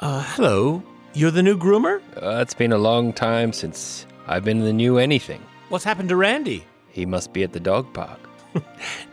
Uh, hello. You're the new groomer? Uh, it's been a long time since I've been in the new anything. What's happened to Randy? He must be at the dog park.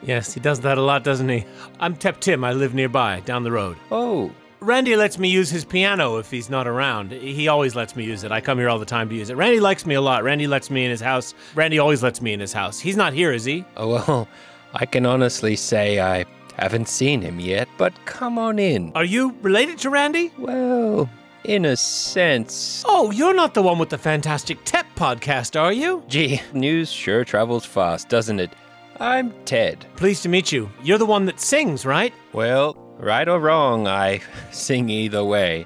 Yes, he does that a lot, doesn't he? I'm Tep Tim. I live nearby, down the road. Oh, Randy lets me use his piano if he's not around. He always lets me use it. I come here all the time to use it. Randy likes me a lot. Randy lets me in his house. Randy always lets me in his house. He's not here, is he? oh well, I can honestly say I haven't seen him yet, but come on in. Are you related to Randy? Well, in a sense. Oh, you're not the one with the fantastic Tep podcast, are you? Gee, news sure travels fast, doesn't it? I'm Ted. Pleased to meet you. You're the one that sings, right? Well, right or wrong, I sing either way.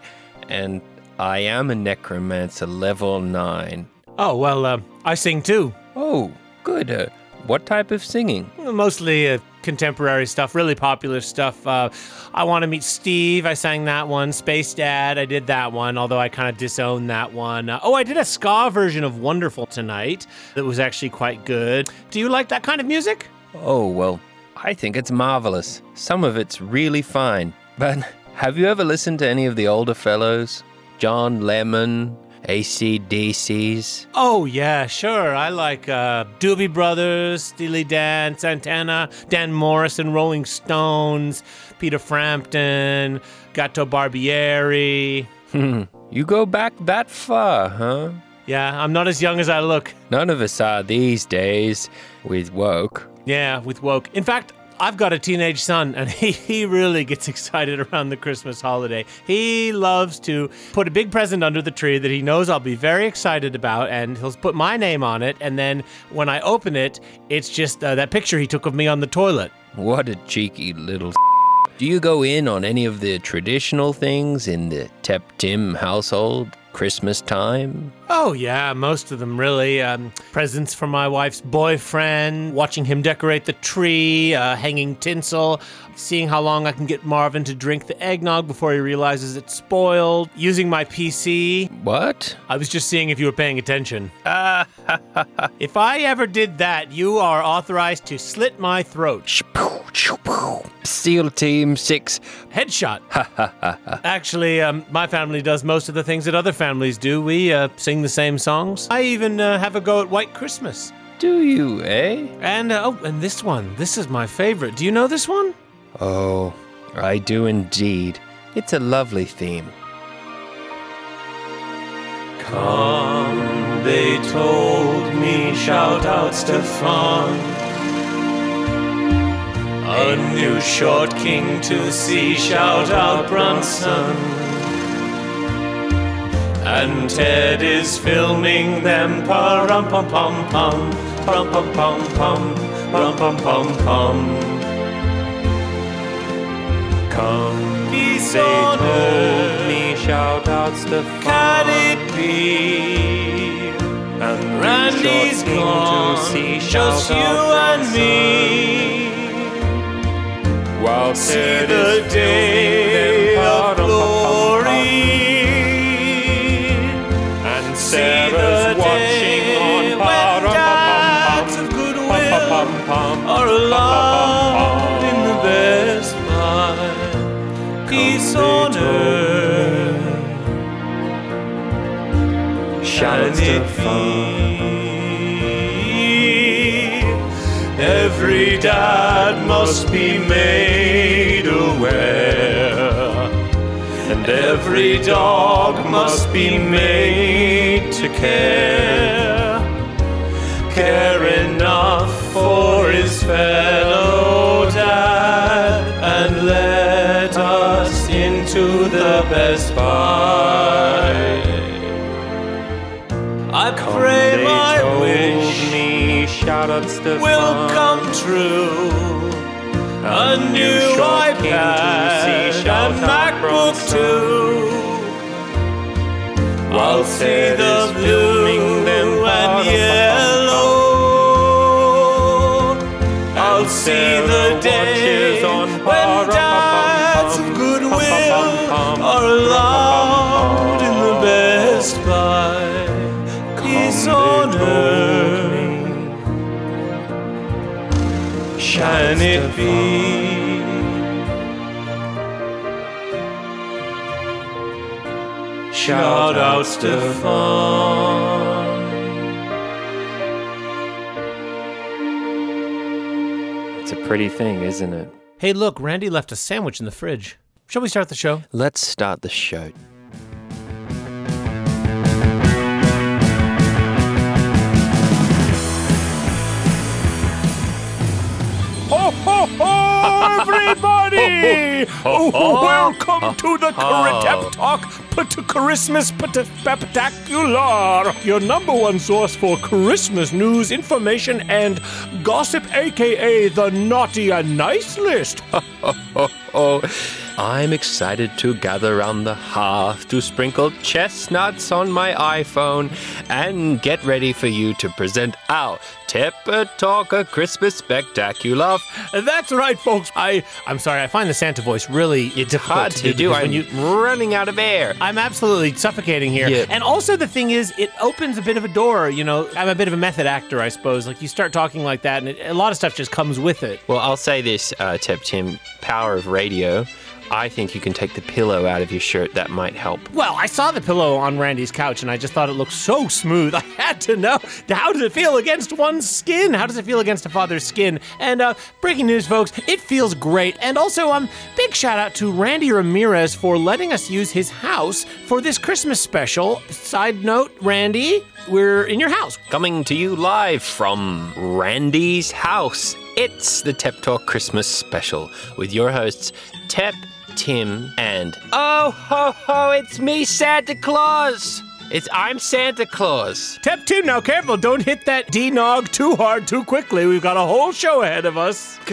And I am a necromancer level 9. Oh, well, uh, I sing too. Oh, good. Uh, what type of singing? Mostly uh, contemporary stuff, really popular stuff. Uh, I Want to Meet Steve, I sang that one. Space Dad, I did that one, although I kind of disowned that one. Uh, oh, I did a ska version of Wonderful Tonight that was actually quite good. Do you like that kind of music? Oh, well, I think it's marvelous. Some of it's really fine. But have you ever listened to any of the older fellows? John Lemon, ACDCs? Oh, yeah, sure. I like uh, Doobie Brothers, Steely Dan, Santana, Dan Morrison, Rolling Stones, Peter Frampton, Gato Barbieri. Hmm, you go back that far, huh? Yeah, I'm not as young as I look. None of us are these days with woke. Yeah, with woke. In fact, I've got a teenage son, and he, he really gets excited around the Christmas holiday. He loves to put a big present under the tree that he knows I'll be very excited about, and he'll put my name on it. And then when I open it, it's just uh, that picture he took of me on the toilet. What a cheeky little. Do you go in on any of the traditional things in the Tep Tim household? Christmas time? Oh, yeah, most of them really. Um, presents for my wife's boyfriend, watching him decorate the tree, uh, hanging tinsel, seeing how long I can get Marvin to drink the eggnog before he realizes it's spoiled, using my PC. What? I was just seeing if you were paying attention. if I ever did that, you are authorized to slit my throat. SEAL Team 6. Headshot. Actually, um, my family does most of the things that other families do. We uh, sing the same songs. I even uh, have a go at White Christmas. Do you, eh? And uh, oh, and this one. This is my favorite. Do you know this one? Oh, I do indeed. It's a lovely theme. Come, they told me, shout out Stefan. A new short king to see, shout out Bronson. And Ted is filming them, pa rum pum pum pum, rum pum pum pum, rum pum pum pum. Come, be They told me shout out Stefan. Can it be? and Randy's gone, to see just you and me. While See the day of glory. And Sarah's the watching on when pa-rum-pum-pum-pum. of goodwill are allowed in the Best Buy. Peace on earth. Can it be? Every dad must be made every dog must be made to care. Care enough for his fellow dad, and let us into the Best Buy. I pray my wish me shout out Stefan. will come true. A new to iPad see, and MacBook too. I'll see the blue them and yellow. I'll see the day when dads of goodwill are allowed in the Best Buy. Peace on earth. Can it be? Shout out Stefan. It's a pretty thing, isn't it? Hey, look, Randy left a sandwich in the fridge. Shall we start the show? Let's start the show. Ho, ho, ho, everybody! Oh, welcome to the Current Talk Put Christmas Spectacular, your number one source for Christmas news, information, and gossip, aka the Naughty and Nice list. Oh, I'm excited to gather around the hearth to sprinkle chestnuts on my iPhone and get ready for you to present our Tepper Talker Christmas Spectacular. That's right, folks. I I'm sorry. I find the Santa voice really It's difficult hard to do. because I'm when you running out of air. I'm absolutely suffocating here. Yeah. And also, the thing is, it opens a bit of a door. You know, I'm a bit of a method actor, I suppose. Like, you start talking like that, and it, a lot of stuff just comes with it. Well, I'll say this, uh, Tep Tim, power of radio. I think you can take the pillow out of your shirt. That might help. Well, I saw the pillow on Randy's couch, and I just thought it looked so smooth. I had to know how does it feel against one's skin? How does it feel against a father's skin? And uh, breaking news, folks, it feels great. And also, um, big shout out to Randy Ramirez for letting us use his house for this Christmas special. Side note, Randy, we're in your house. Coming to you live from Randy's house. It's the Tep Talk Christmas special with your hosts, Tep, Tim, and Oh ho ho, it's me, Santa Claus. It's I'm Santa Claus. Tep Tim, now careful, don't hit that D nog too hard too quickly. We've got a whole show ahead of us. It's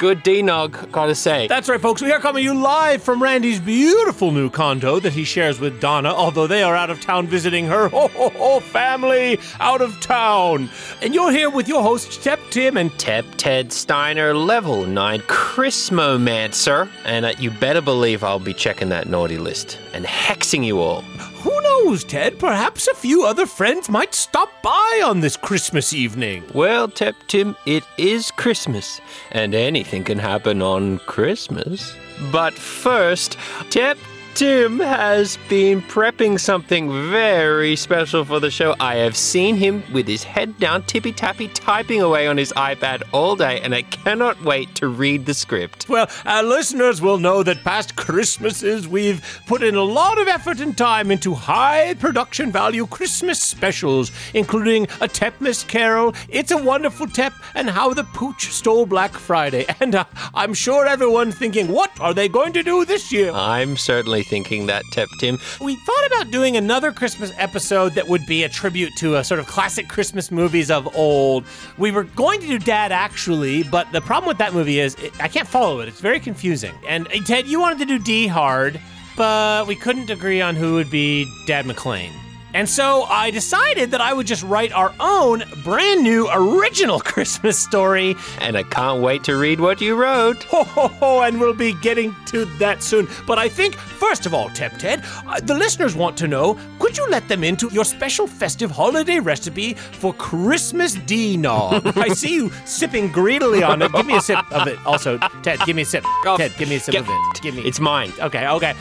good D-Nog, gotta say. That's right, folks. We are coming to you live from Randy's beautiful new condo that he shares with Donna, although they are out of town visiting her ho ho ho family out of town. And you're here with your hosts, Tep Tim and Tep Ted Steiner, level 9 Christmomancer. And uh, you better believe I'll be checking that naughty list and hexing you all. Who knows, Ted? Perhaps a few other friends might stop by on this Christmas evening. Well, Tep Tim, it is Christmas, and anything can happen on Christmas. But first, Tep Tim has been prepping something very special for the show. I have seen him with his head down, tippy tappy, typing away on his iPad all day, and I cannot wait to read the script. Well, our listeners will know that past Christmases we've put in a lot of effort and time into high production value Christmas specials, including A Tepmas Carol, It's a Wonderful Tep, and How the Pooch Stole Black Friday. And uh, I'm sure everyone's thinking, what are they going to do this year? I'm certainly thinking that, Tep Tim. We thought about doing another Christmas episode that would be a tribute to a sort of classic Christmas movies of old. We were going to do Dad Actually, but the problem with that movie is it, I can't follow it. It's very confusing. And Ted, you wanted to do D Hard, but we couldn't agree on who would be Dad McClane. And so I decided that I would just write our own brand new original Christmas story. And I can't wait to read what you wrote. Ho ho ho, and we'll be getting to that soon. But I think, first of all, Tep Ted, uh, the listeners want to know could you let them into your special festive holiday recipe for Christmas D Nog? I see you sipping greedily on it. Give me a sip of it. Also, Ted, give me a sip. Ted, give me a sip Get- of it. Give me. It's mine. Okay, okay.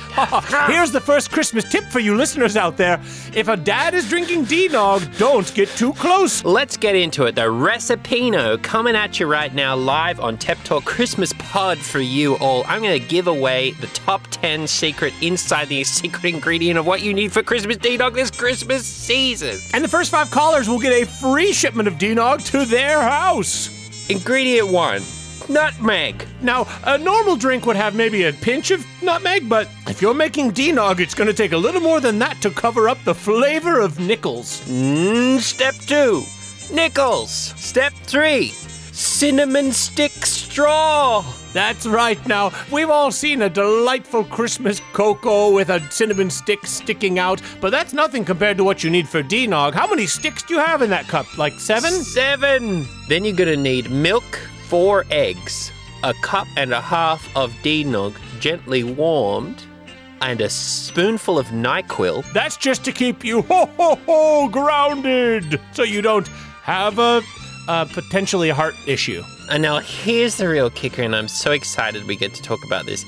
Here's the first Christmas tip for you listeners out there. If a dad is drinking D-Nog, don't get too close. Let's get into it. The Recipino coming at you right now live on Tep Talk Christmas Pod for you all. I'm going to give away the top 10 secret inside the secret ingredient of what you need for Christmas D-Dog this Christmas season. And the first five callers will get a free shipment of D-Nog to their house. Ingredient 1. Nutmeg. Now, a normal drink would have maybe a pinch of nutmeg, but if you're making D-Nog, it's going to take a little more than that to cover up the flavor of nickels. Mm, step 2. Nickels. Step 3. Cinnamon stick straw. That's right now. We've all seen a delightful Christmas cocoa with a cinnamon stick sticking out, but that's nothing compared to what you need for D-Nog. How many sticks do you have in that cup? Like seven? Seven. Then you're gonna need milk, four eggs, a cup and a half of D-Nog gently warmed, and a spoonful of NyQuil. That's just to keep you ho ho ho grounded, so you don't have a, a potentially heart issue. And now here's the real kicker, and I'm so excited we get to talk about this.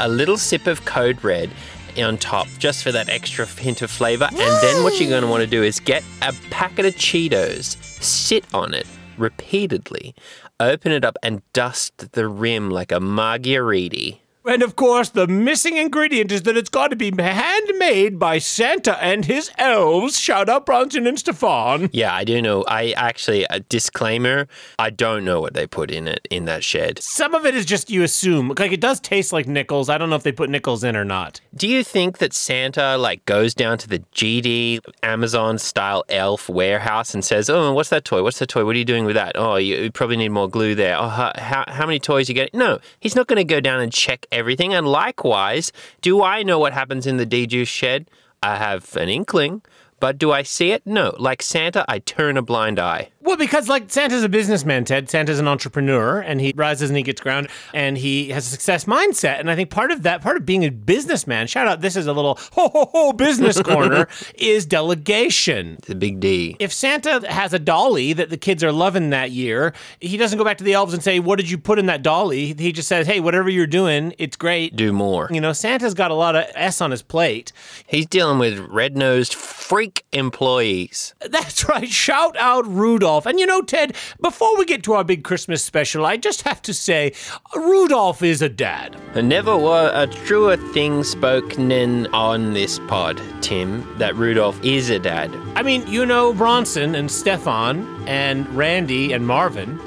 A little sip of Code Red on top just for that extra hint of flavor. And then what you're going to want to do is get a packet of Cheetos, sit on it repeatedly, open it up, and dust the rim like a margarita. And of course, the missing ingredient is that it's got to be handmade by Santa and his elves. Shout out Bronson and Stefan. Yeah, I do know. I actually, a disclaimer, I don't know what they put in it in that shed. Some of it is just you assume. Like it does taste like nickels. I don't know if they put nickels in or not. Do you think that Santa like goes down to the GD Amazon style elf warehouse and says, "Oh, what's that toy? What's that toy? What are you doing with that? Oh, you, you probably need more glue there. Oh, how, how, how many toys you get?" No, he's not going to go down and check everything. And likewise, do I know what happens in the D Juice shed? I have an inkling, but do I see it? No. Like Santa, I turn a blind eye. Well, because like Santa's a businessman, Ted. Santa's an entrepreneur, and he rises and he gets ground, and he has a success mindset. And I think part of that, part of being a businessman, shout out, this is a little ho ho ho business corner, is delegation. The big D. If Santa has a dolly that the kids are loving that year, he doesn't go back to the elves and say, "What did you put in that dolly?" He just says, "Hey, whatever you're doing, it's great." Do more. You know, Santa's got a lot of S on his plate. He's dealing with red nosed freak employees. That's right. Shout out Rudolph. And you know, Ted, before we get to our big Christmas special, I just have to say, Rudolph is a dad. Never were a truer thing spoken on this pod, Tim, that Rudolph is a dad. I mean, you know Bronson and Stefan and Randy and Marvin.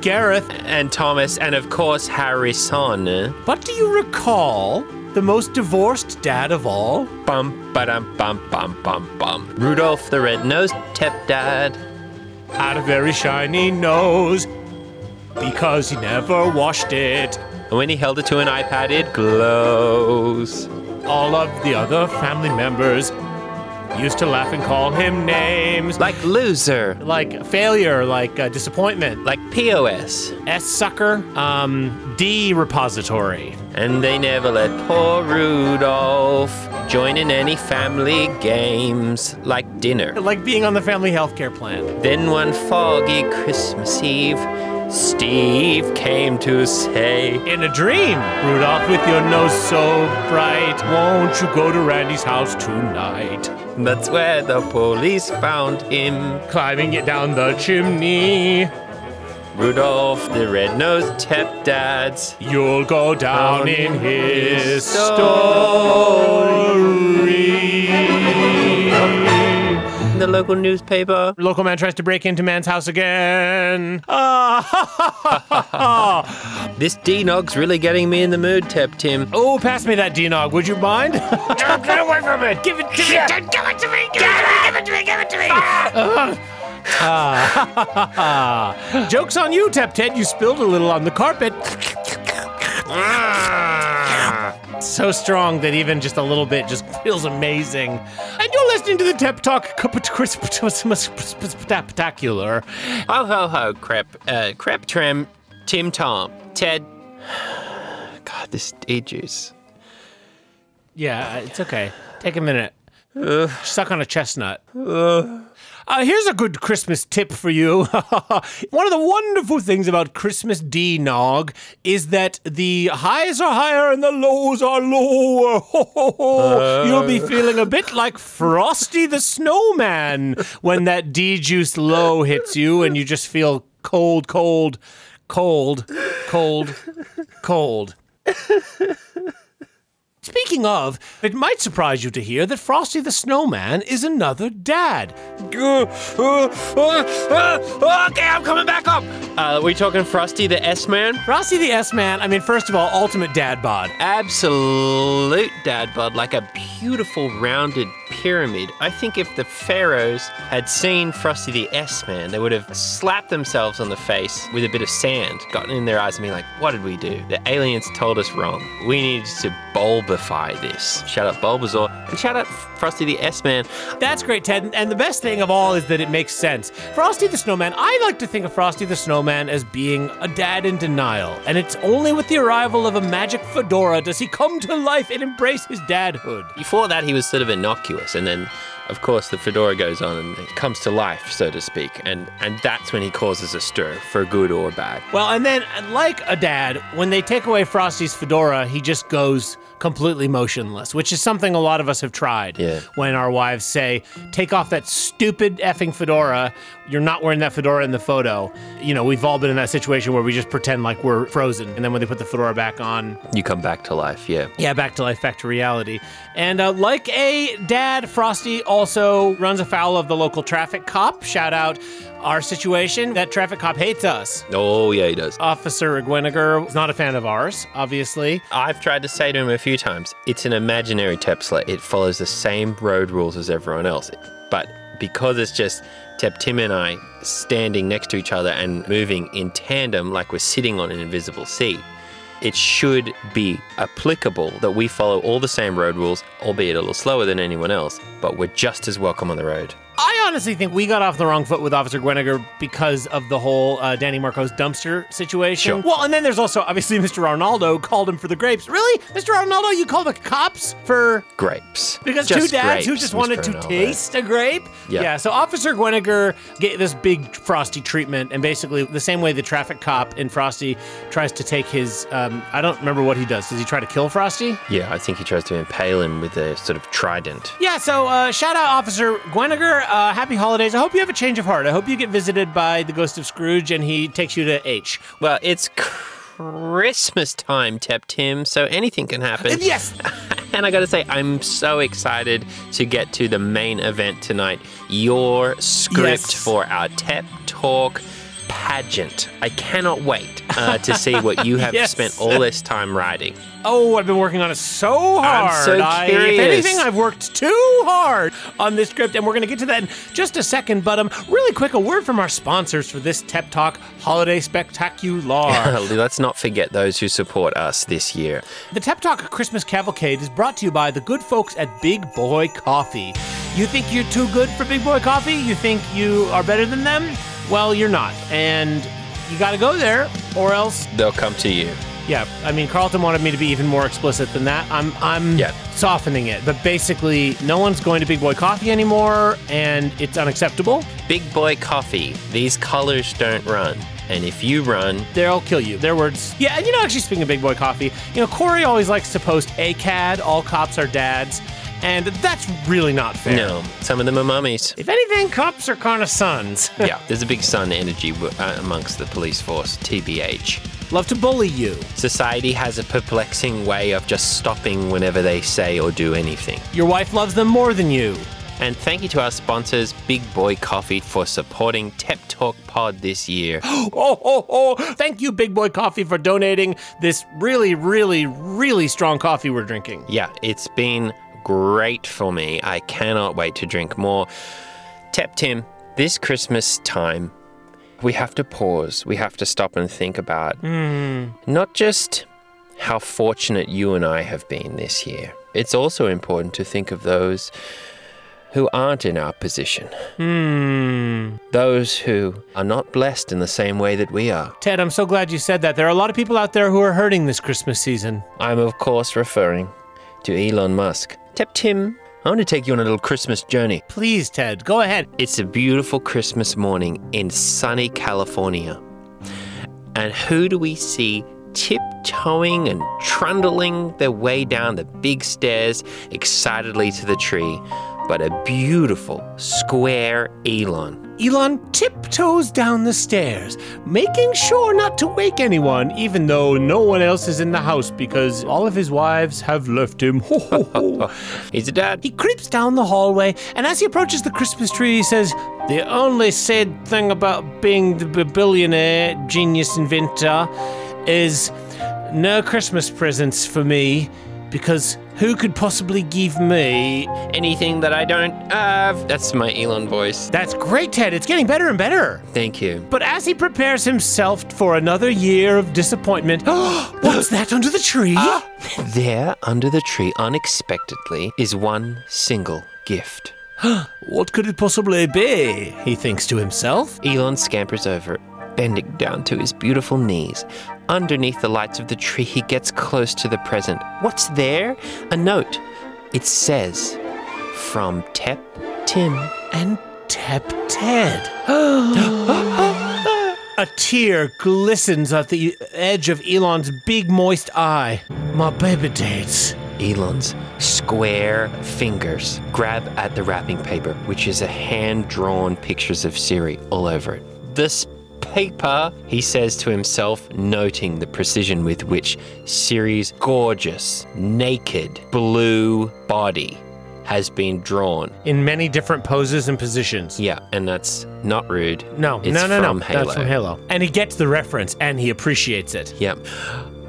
Gareth, And Thomas, and of course Harrison. but do you recall the most divorced dad of all? Bum ba dum bum bum bum bum. Rudolph the red-nosed stepdad. Had a very shiny nose because he never washed it. And when he held it to an iPad, it glows. All of the other family members used to laugh and call him names Like loser, like failure, like uh, disappointment, like POS. S sucker, um, D repository. And they never let poor Rudolph join in any family games like dinner. Like being on the family healthcare plan. Then one foggy Christmas Eve, Steve came to say, In a dream, Rudolph, with your nose so bright, won't you go to Randy's house tonight? That's where the police found him. Climbing it down the chimney, Rudolph the red-nosed stepdads. you'll go down in his story. The local newspaper. Local man tries to break into man's house again. Ah, ha, ha, ha, ha. This D-Nog's really getting me in the mood, Tep Tim. Oh, pass me that D-Nog, would you mind? Don't Get away from it! Give it to me! Give it to me! Give it to me! Give it to me! Give it to me! Ah. Joke's on you, Tep Ted. You spilled a little on the carpet. So strong that even just a little bit just feels amazing. And you're listening to the Tep Talk Spectacular. Ho ho ho, crep, uh, crep trim, Tim Tom, Ted. God, this D-Juice. Yeah, it's okay. Take a minute. Suck on a chestnut. Uh, Uh, here's a good Christmas tip for you. One of the wonderful things about Christmas D Nog is that the highs are higher and the lows are lower. You'll be feeling a bit like Frosty the Snowman when that D juice low hits you and you just feel cold, cold, cold, cold, cold. Speaking of, it might surprise you to hear that Frosty the Snowman is another dad. okay, I'm coming back up. Uh, we talking Frosty the S-Man? Frosty the S-Man, I mean, first of all, ultimate dad bod. Absolute dad bod, like a beautiful rounded pyramid. I think if the pharaohs had seen Frosty the S-Man, they would have slapped themselves on the face with a bit of sand, gotten in their eyes and been like, what did we do? The aliens told us wrong. We needed to bulbify this. Shout out Bulbasaur. And shout out Frosty the S-Man. That's great, Ted. And the best thing of all is that it makes sense. Frosty the Snowman, I like to think of Frosty the Snowman as being a dad in denial. And it's only with the arrival of a magic fedora does he come to life and embrace his dadhood. Before that, he was sort of innocuous, and then, of course, the fedora goes on and it comes to life, so to speak, and and that's when he causes a stir, for good or bad. Well, and then, like a dad, when they take away Frosty's fedora, he just goes completely motionless, which is something a lot of us have tried. Yeah. When our wives say, take off that stupid effing fedora, you're not wearing that fedora in the photo. You know, we've all been in that situation where we just pretend like we're frozen. And then when they put the fedora back on, You come back to life, yeah. yeah, back to life, back to reality. And uh, like a dad, Frosty also runs afoul of the local traffic cop. Shout out our situation. That traffic cop hates us. Oh, yeah, he does. Officer Gweniger is not a fan of ours, obviously. I've tried to say to him a few times, it's an imaginary Tepsler. It follows the same road rules as everyone else. But because it's just Tep Tim and I standing next to each other and moving in tandem like we're sitting on an invisible seat, it should be applicable that we follow all the same road rules, albeit a little slower than anyone else, but we're just as welcome on the road. I honestly think we got off the wrong foot with Officer Gweniger because of the whole uh, Danny Marcos dumpster situation. Sure. Well, and then there's also obviously Mr. Arnaldo called him for the grapes. Really, Mr. Arnaldo, you call the cops for Grapes. Because Just two dads who grapes, just wanted Mr. to Ronaldo. taste a grape. Yeah. So Officer Gweniger get this big Frosty treatment, and basically the same way the traffic cop in Frosty tries to take his. Um, I don't remember what he does. Does he try to kill Frosty? Yeah, I think he tries to impale him with a sort of trident. Yeah. So uh, shout out Officer Gweniger. Uh, happy holidays. I hope you have a change of heart. I hope you get visited by the ghost of Scrooge, and he takes you to H. Well, it's Christmas time, Tep Tim, so anything can happen. Yes. And I gotta say, I'm so excited to get to the main event tonight your script Yes. for our Tep Talk pageant. I cannot wait uh, to see what you have Yes. spent all this time writing. Oh, I've been working on it so hard. so I- if curious. anything, I've worked too hard on this script, and we're going to get to that in just a second. But um, really quick, a word from our sponsors for this Tep Talk Holiday Spectacular. Let's not forget those who support us this year. the Tep Talk Christmas Cavalcade is brought to you by the good folks at Big Boy Coffee. You think you're too good for Big Boy Coffee? You think you are better than them? Well, you're not, and you got to go there, or else They'll come to you. Yeah, I mean Carlton wanted me to be even more explicit than that. I'm I'm Yeah. softening it, but basically, no one's going to Big Boy Coffee anymore, and it's unacceptable. Big boy coffee. These colors don't run. And if you run, They'll kill you. Their words. Yeah, and you know, actually, speaking of Big Boy Coffee, you know, Corey always likes to post ACAD, all cops are dads, and that's really not fair. no, some of them are mummies. If anything, cops are kind of sons. yeah, there's a big sun energy w- uh, amongst the police force, TBH. Love to bully you. Society has a perplexing way of just stopping whenever they say or do anything. Your wife loves them more than you. And thank you to our sponsors, Big Boy Coffee, for supporting Tep Talk Pod this year. Oh, oh, oh. Thank you, Big Boy Coffee, for donating this really, really, really strong coffee we're drinking. yeah, it's been great for me. I cannot wait to drink more. Tep Tim, this Christmas time, we have to pause. We have to stop and think about not just how fortunate you and I have been this year. It's also important to think of those who aren't in our position. Hmm. Those who are not blessed in the same way that we are. Ted, I'm so glad you said that. There are a lot of people out there who are hurting this Christmas season. I'm, of course, referring to Elon Musk. Tep Tim, I want to take you on a little Christmas journey. Please, Ted, go ahead. It's a beautiful Christmas morning in sunny California. And who do we see tiptoeing and trundling their way down the big stairs excitedly to the tree? But a beautiful, square Elon. Elon tiptoes down the stairs, making sure not to wake anyone, even though no one else is in the house because all of his wives have left him. Ho, ho, ho. He's a dad. He creeps down the hallway, and as he approaches the Christmas tree, he says, The only sad thing about being the billionaire genius inventor is no Christmas presents for me, because who could possibly give me. Anything that I don't have. That's my Elon voice. That's great, Ted. It's getting better and better. Thank you. But as he prepares himself for another year of disappointment, what's that under the tree? There, under the tree, unexpectedly, is one single gift. What could it possibly be? He thinks to himself. Elon scampers over, bending down to his beautiful knees. Underneath the lights of the tree, he gets close to the present. What's there? A note. It says, From Tep Tim. and Tep Ted. A tear glistens at the edge of Elon's big moist eye. My baby dates. Elon's square fingers grab at the wrapping paper, which is a hand drawn pictures of Siri all over it. This paper, he says to himself, noting the precision with which Siri's gorgeous, naked, blue body has been drawn. In many different poses and positions. Yeah, and that's not rude. No, it's no, no, no. Halo. That's from Halo. And he gets the reference and he appreciates it. Yep.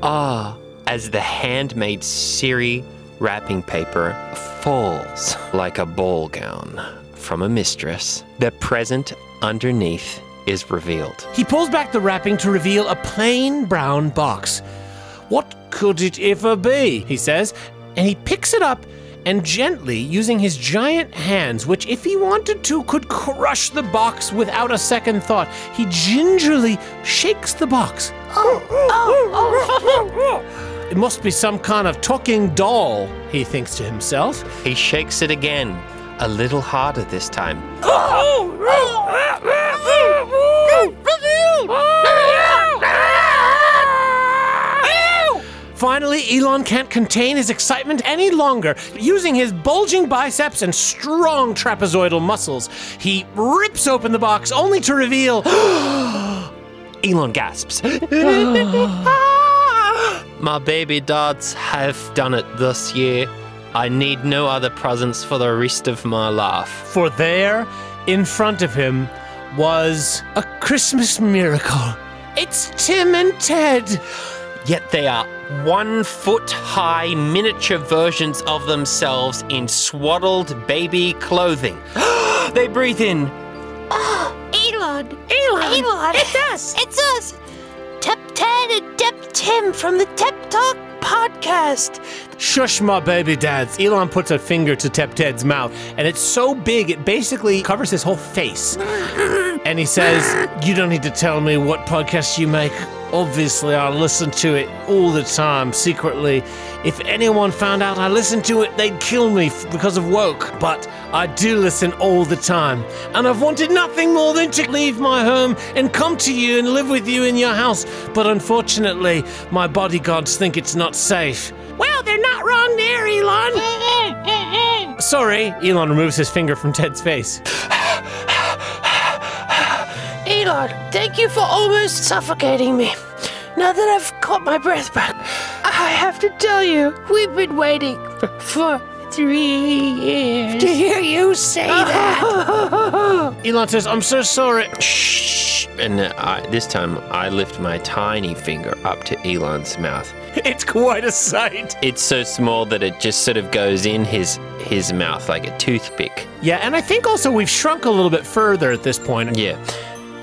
Ah, as the handmade Siri wrapping paper falls like a ball gown from a mistress, the present underneath is revealed. He pulls back the wrapping to reveal a plain brown box. What could it ever be? He says, and he picks it up and gently, using his giant hands, which if he wanted to could crush the box without a second thought, he gingerly shakes the box. Oh, oh, oh. It must be some kind of talking doll, he thinks to himself. He shakes it again, a little harder this time. Finally, Elon can't contain his excitement any longer. Using his bulging biceps and strong trapezoidal muscles, he rips open the box only to reveal Elon gasps. My baby dads have done it this year. I need no other presents for the rest of my life. for there, in front of him, was a Christmas miracle. It's Tim and Ted. Yet they are one foot high miniature versions of themselves in swaddled baby clothing. they breathe in. Elon! Elon! Elon! It's us! It's us! Tep Ted and Tep Tim from the Tep Talk podcast. Shush, my baby dads. Elon puts a finger to Tep Ted's mouth, and it's so big it basically covers his whole face. And he says, You don't need to tell me what podcast you make. Obviously, I listen to it all the time, secretly. If anyone found out I listened to it, they'd kill me because of woke. But I do listen all the time. And I've wanted nothing more than to leave my home and come to you and live with you in your house. But unfortunately, my bodyguards think it's not safe. Well, they're not wrong there, Elon. Sorry, Elon removes his finger from Ted's face. Elon, thank you for almost suffocating me. Now that I've caught my breath back, I have to tell you, we've been waiting for three years to hear you say that. Elon says, I'm so sorry. Shh. And uh, I, this time I lift my tiny finger up to Elon's mouth. It's quite a sight. It's so small that it just sort of goes in his his mouth like a toothpick. Yeah, and I think also we've shrunk a little bit further at this point. Yeah.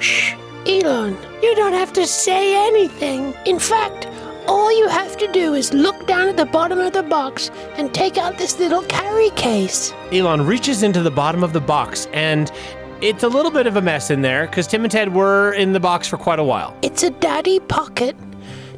Shh, Elon, you don't have to say anything. In fact, all you have to do is look down at the bottom of the box and take out this little carry case. Elon reaches into the bottom of the box, and it's a little bit of a mess in there because Tim and Ted were in the box for quite a while. It's a daddy pocket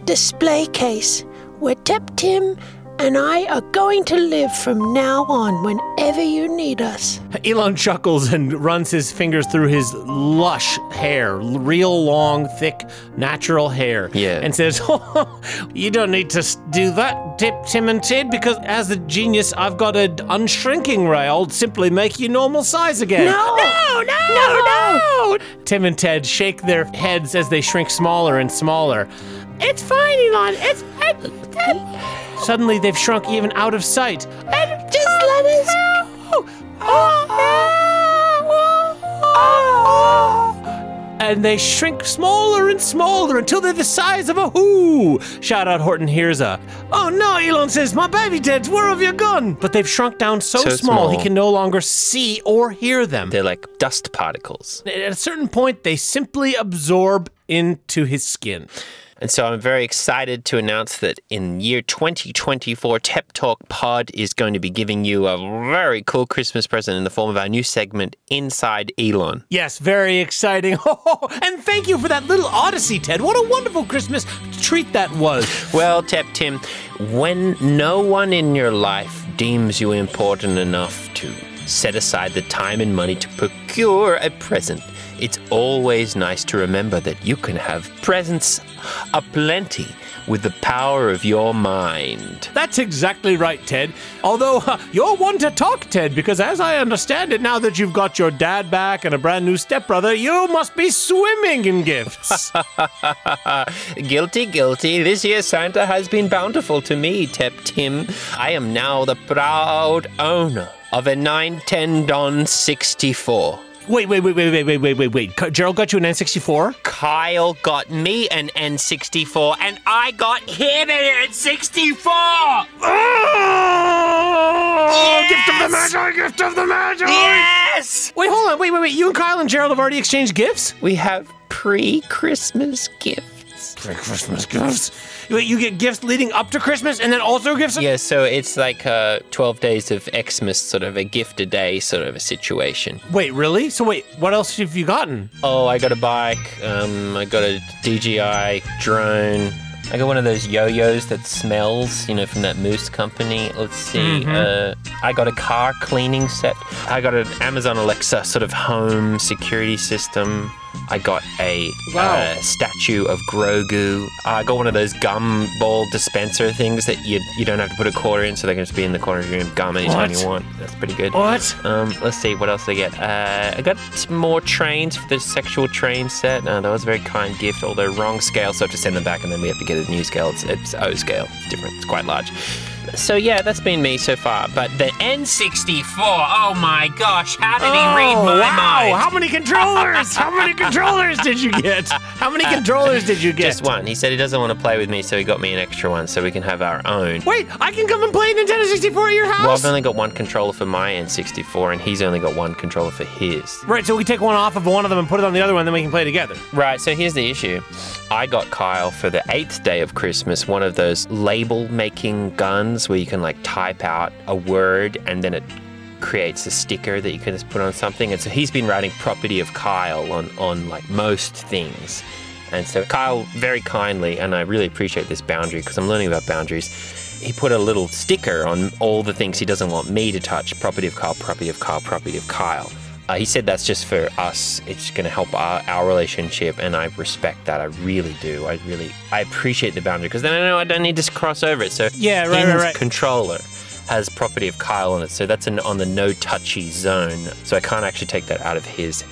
display case where Tep Tim and I are going to live from now on whenever you need us. Elon chuckles and runs his fingers through his lush hair, real long, thick, natural hair. Yeah. And says, oh, You don't need to do that, Tip, Tim and Ted, because as a genius, I've got an unshrinking ray. I'll simply make you normal size again. No! No, no, No, no! Tim and Ted shake their heads as they shrink smaller and smaller. It's fine, Elon. It's fine. Suddenly, they've shrunk even out of sight. And just let us go! and they shrink smaller and smaller until they're the size of a who. Shout out Horton Hears a. Oh no, Elon says, my baby Teds, where have you gone? But they've shrunk down so, So small, he can no longer see or hear them. They're like dust particles. At a certain point, they simply absorb into his skin. And so I'm very excited to announce that in year 2024, Tep Talk Pod is going to be giving you a very cool Christmas present in the form of our new segment, Inside Elon. Yes, very exciting. and thank you for that little odyssey, Ted. What a wonderful Christmas treat that was. Well, Tep Tim, when no one in your life deems you important enough to set aside the time and money to procure a present, it's always nice to remember that you can have presents aplenty with the power of your mind. That's exactly right, Ted. Although uh, you're one to talk, Ted, because as I understand it, now that you've got your dad back and a brand new stepbrother, you must be swimming in gifts. Guilty, guilty. This year Santa has been bountiful to me, Tep Tim. I am now the proud owner of a Nintendo 64. Wait, wait, wait, wait, wait, wait, wait, wait, wait. K- Gerald got you an N64? Kyle got me an N64 and I got him an N64! Oh, ah! gift of the Yes! Magi, gift of the Magi! Yes! Wait, hold on. Wait, wait, wait. You and Kyle and Gerald have already exchanged gifts? We have pre-Christmas gifts. Christmas gifts. Wait, you get gifts leading up to Christmas and then also gifts? Yeah, so it's like uh, 12 days of Xmas, sort of a gift a day sort of a situation. Wait, really? So wait, what else have you gotten? Oh, I got a bike. Um, I got a DJI drone. I got one of those yo-yos that smells, you know, from that Moose company. Let's see. Uh, I got a car cleaning set. I got an Amazon Alexa sort of home security system. I got a Wow. uh, statue of Grogu. I got one of those gum ball dispenser things that you you don't have to put a quarter in, so they can just be in the corner of your room, gum anytime What? you want. That's pretty good. What? Um, let's see what else I get. Uh, I got more trains for the sexual train set. Uh, that was a very kind gift, although wrong scale, so I have to send them back, and then we have to get a new scale. It's, it's O scale. It's different. It's quite large. So yeah, that's been me so far. But the N64. Oh my gosh! How did he read Oh, my wow. mind? How many controllers? How many controllers did you get? How many controllers did you get? Just one. He said he doesn't want to play with me, so he got me an extra one, so we can have our own. Wait, I can come and play Nintendo 64 at your house? Well, I've only got one controller for my N64, and he's only got one controller for his. right, so we take one off of one of them and put it on the other one, then we can play together. Right, so here's the issue. I got Kyle for the eighth day of Christmas one of those label making guns where you can like type out a word and then it creates a sticker that you can just put on something. And so he's been writing property of Kyle on, on like most things. And so Kyle very kindly, and I really appreciate this boundary because I'm learning about boundaries. He put a little sticker on all the things he doesn't want me to touch property of Kyle, property of Kyle, property of Kyle. Uh, he said that's just for us. It's going to help our, our relationship, and I respect that. I really do. I really, I appreciate the boundary because then I know I don't need to cross over it. So Yeah, right, right, right. controller has property of Kyle on it, so that's an, on the no touchy zone. So I can't actually take that out of his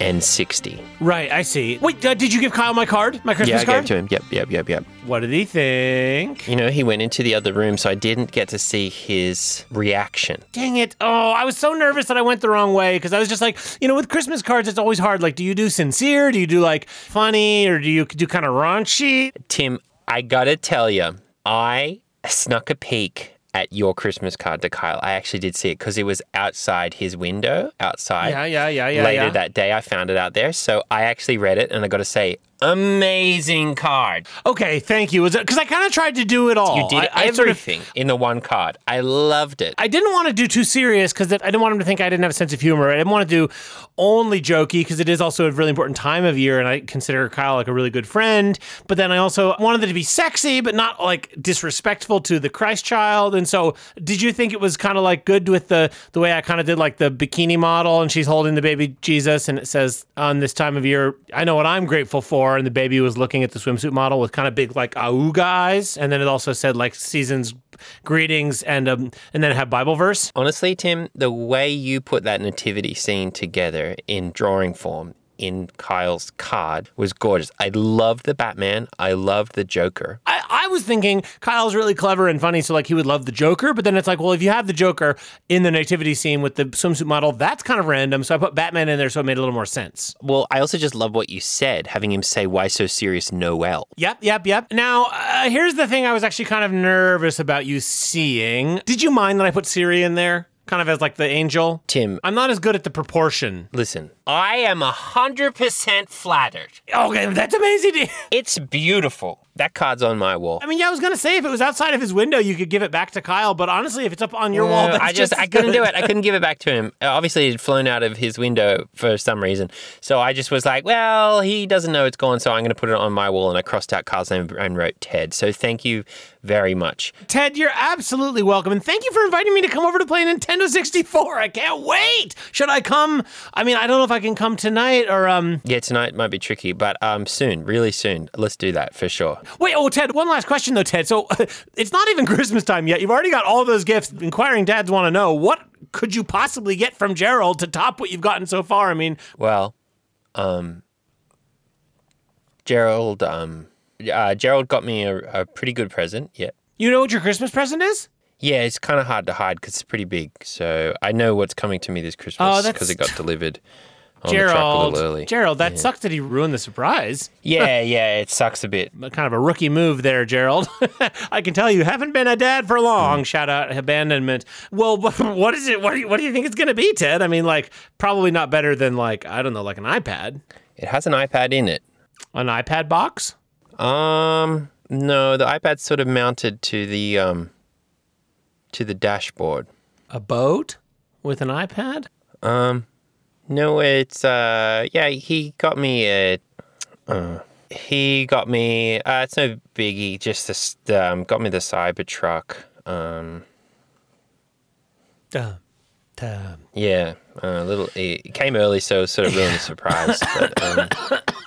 N60. Right, I see. Wait, uh, did you give Kyle my card? My Christmas card? yeah, I card? gave it to him. Yep, yep, yep, yep. What did he think? You know, he went into the other room, so I didn't get to see his reaction. Dang it. Oh, I was so nervous that I went the wrong way because I was just like, you know, with Christmas cards, it's always hard. Like, do you do sincere? Do you do like funny? Or do you do kind of raunchy? Tim, I gotta tell you, I snuck a peek at your Christmas card to Kyle. I actually did see it because it was outside his window, outside. Yeah, yeah, yeah, yeah. Later yeah. that day, I found it out there. So I actually read it, and I got to say, amazing card. Okay, thank you. Because I kind of tried to do it all. You did I, I sort of- everything in the one card. I loved it. I didn't want to do too serious because I didn't want him to think I didn't have a sense of humor. I didn't want to do only jokey because it is also a really important time of year, and I consider Kyle like a really good friend. But then I also wanted it to be sexy, but not like disrespectful to the Christ child. And so, did you think it was kind of like good with the the way I kind of did like the bikini model, and she's holding the baby Jesus, and it says on this time of year, I know what I'm grateful for, and the baby was looking at the swimsuit model with kind of big like auga eyes, and then it also said like seasons greetings and um and then have Bible verse. Honestly, Tim, the way you put that nativity scene together in drawing form in Kyle's card was gorgeous. I loved the Batman. I loved the Joker. I, I was thinking Kyle's really clever and funny, so like he would love the Joker. But then it's like, well, if you have the Joker in the nativity scene with the swimsuit model, that's kind of random. So I put Batman in there, so it made a little more sense. Well, I also just love what you said, having him say, Why so serious, Noel? Yep, yep, yep. Now, uh, here's the thing I was actually kind of nervous about you seeing. Did you mind that I put Siri in there? Kind of as like the angel? Tim, I'm not as good at the proportion. listen, I am 100% flattered. Okay, that's amazing. It's beautiful. That card's on my wall. I mean, yeah, I was gonna say if it was outside of his window, you could give it back to Kyle. But honestly, if it's up on your wall, No, that's I just, as I couldn't do it. I couldn't give it back to him. Uh, Obviously, it had flown out of his window for some reason. So I just was like, well, he doesn't know it's gone, so I'm going to put it on my wall. And I crossed out Carl's name and wrote Ted. So thank you very much. Ted, you're absolutely welcome, and thank you for inviting me to come over to play Nintendo 64. I can't wait. Should I come? I mean, I don't know if I can come tonight or um. Yeah, tonight might be tricky, but um, soon, really soon. Let's do that for sure. Wait, oh, Ted, one last question though, Ted. So it's not even Christmas time yet. You've already got all those gifts. Inquiring dads want to know what could you possibly get from Gerald to top what you've gotten so far? I mean, Well, um, Gerald, um, uh, Gerald got me a, a pretty good present. Yeah. you know what your Christmas present is? Yeah, it's kind of hard to hide because it's pretty big. So I know what's coming to me this Oh, Christmas because it got delivered on the truck a Gerald. Gerald, that sucks that he ruined the surprise. yeah, yeah, it sucks a bit. kind of a rookie move there, Gerald. I can tell you haven't been a dad for long. Shout out abandonment. Well, what is it? What do you, what do you think it's going to be, Ted? I mean, like probably not better than like I don't know, like an iPad, It has an iPad in it. an iPad box. Um, no, the iPad's sort of mounted to the um to the dashboard. A boat with an iPad? Um, no, it's uh, yeah, he got me a. Uh, he got me. Uh, it's no biggie. Just this. Um, got me the Cybertruck. Um, Dum, yeah, a little. It came early, so it was sort of ruined the surprise. But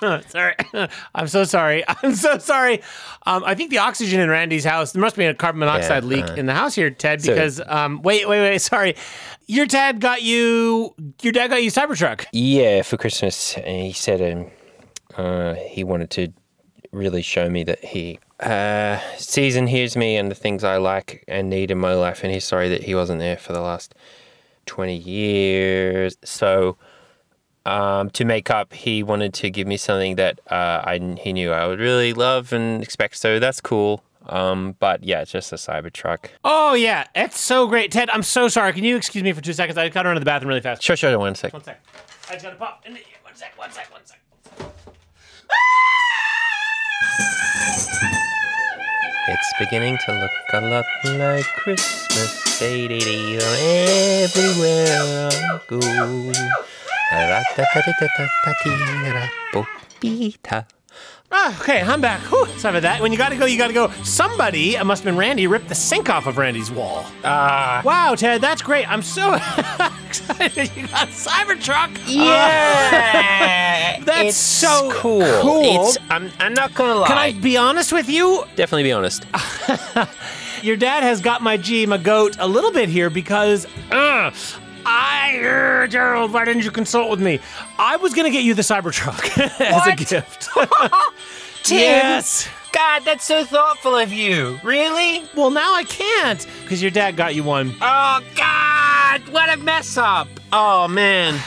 um, sorry. I'm so sorry. I'm so sorry. Um, I think the oxygen in Randy's house, there must be a carbon monoxide Yeah, leak uh, in the house here, Ted, so- because, um, wait, wait, wait, sorry. Your dad got you, your dad got you Cybertruck. yeah, for Christmas, uh, he said um, uh, he wanted to really show me that he uh, sees and hears me and the things I like and need in my life, and he's sorry that he wasn't there for the last twenty years. So. Um, to make up, he wanted to give me something that uh, I he knew I would really love and expect. So that's cool. Um, but yeah, it's just a Cybertruck. Oh, yeah. It's so great. Ted, I'm so sorry. Can you excuse me for two seconds? I got to run to the bathroom really fast. Sure, sure. One sec. One sec. I just got to pop. One sec, one sec, one sec. It's beginning to look a lot like Christmas Everywhere I go. Ra-ta-ta-ta-ta-ta-ti-ra-po-pita. Ah, okay, I'm back. Whew, sorry about that. When you gotta go, you gotta go. Somebody, it must have been Randy, ripped the sink off of Randy's wall. Ah, Wow, Ted, that's great. I'm so excited you got a Cybertruck. yeah, That's it's so cool. cool. It's, I'm, I'm not gonna lie. Can I be honest with you? definitely be honest? Your dad has got my G, my goat, a little bit here because, uh, I, uh, Gerald, why didn't you consult with me? I was gonna get you the Cybertruck as a gift. Tim? yes. God, that's so thoughtful of you. Really? Well, now I can't because your dad got you one. Oh God, what a mess up. Oh man.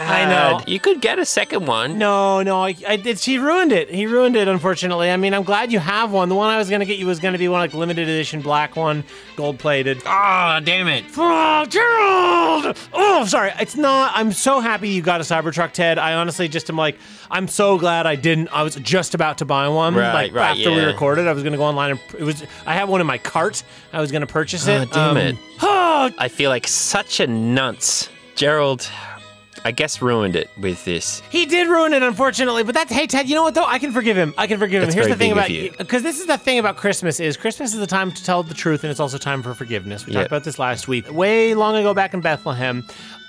I know. You could get a second one. No, no, I, I did. He ruined it. He ruined it. Unfortunately, I mean, I'm glad you have one. The one I was gonna get you was gonna be one like limited edition black one, gold plated. Oh, damn it. Oh, Gerald! Oh, sorry. It's not. I'm so happy you got a Cybertruck, Ted. I honestly just am like, I'm so glad I didn't. I was just about to buy one. Right, like right, after we recorded, I was gonna go online and it was. I have one in my cart. I was gonna purchase it. Oh, damn Um, it. Oh, I feel like such a nunce. Gerald, I guess, ruined it with this. He did ruin it, unfortunately. But that's hey, Ted. You know what though? I can forgive him. I can forgive him. That's Here's the thing about you. because this is the thing about Christmas is Christmas is the time to tell the truth, and it's also time for forgiveness. We Yep. talked about this last week, way long ago back in Bethlehem.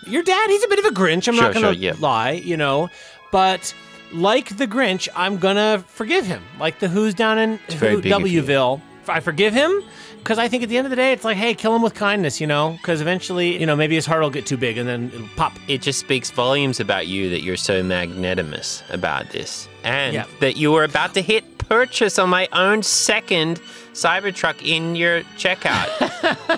Your dad, he's a bit of a Grinch. I'm Sure, not gonna sure, yeah. lie, you know, but. Like the Grinch, I'm gonna forgive him. Like the Who's down in Who, big of you. Wville. I forgive him because I think at the end of the day, it's like, hey, kill him with kindness, you know? Because eventually, you know, maybe his heart will get too big and then it'll pop. It just speaks volumes about you that you're so magnanimous about this. And Yeah. that you were about to hit purchase on my own second Cybertruck in your checkout.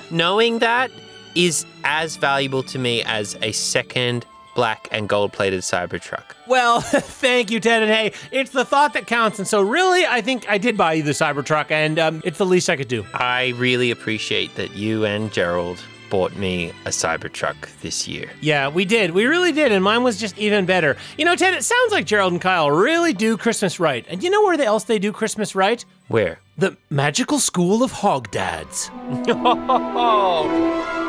Knowing that is as valuable to me as a second black and gold plated Cybertruck. Well, thank you, Ted. And hey, it's the thought that counts. And so, really, I think I did buy you the Cybertruck, and um, it's the least I could do. I really appreciate that you and Gerald bought me a Cybertruck this year. Yeah, we did. We really did. And mine was just even better. You know, Ted, it sounds like Gerald and Kyle really do Christmas right. And you know where else they do Christmas right? Where? The Magical School of Hog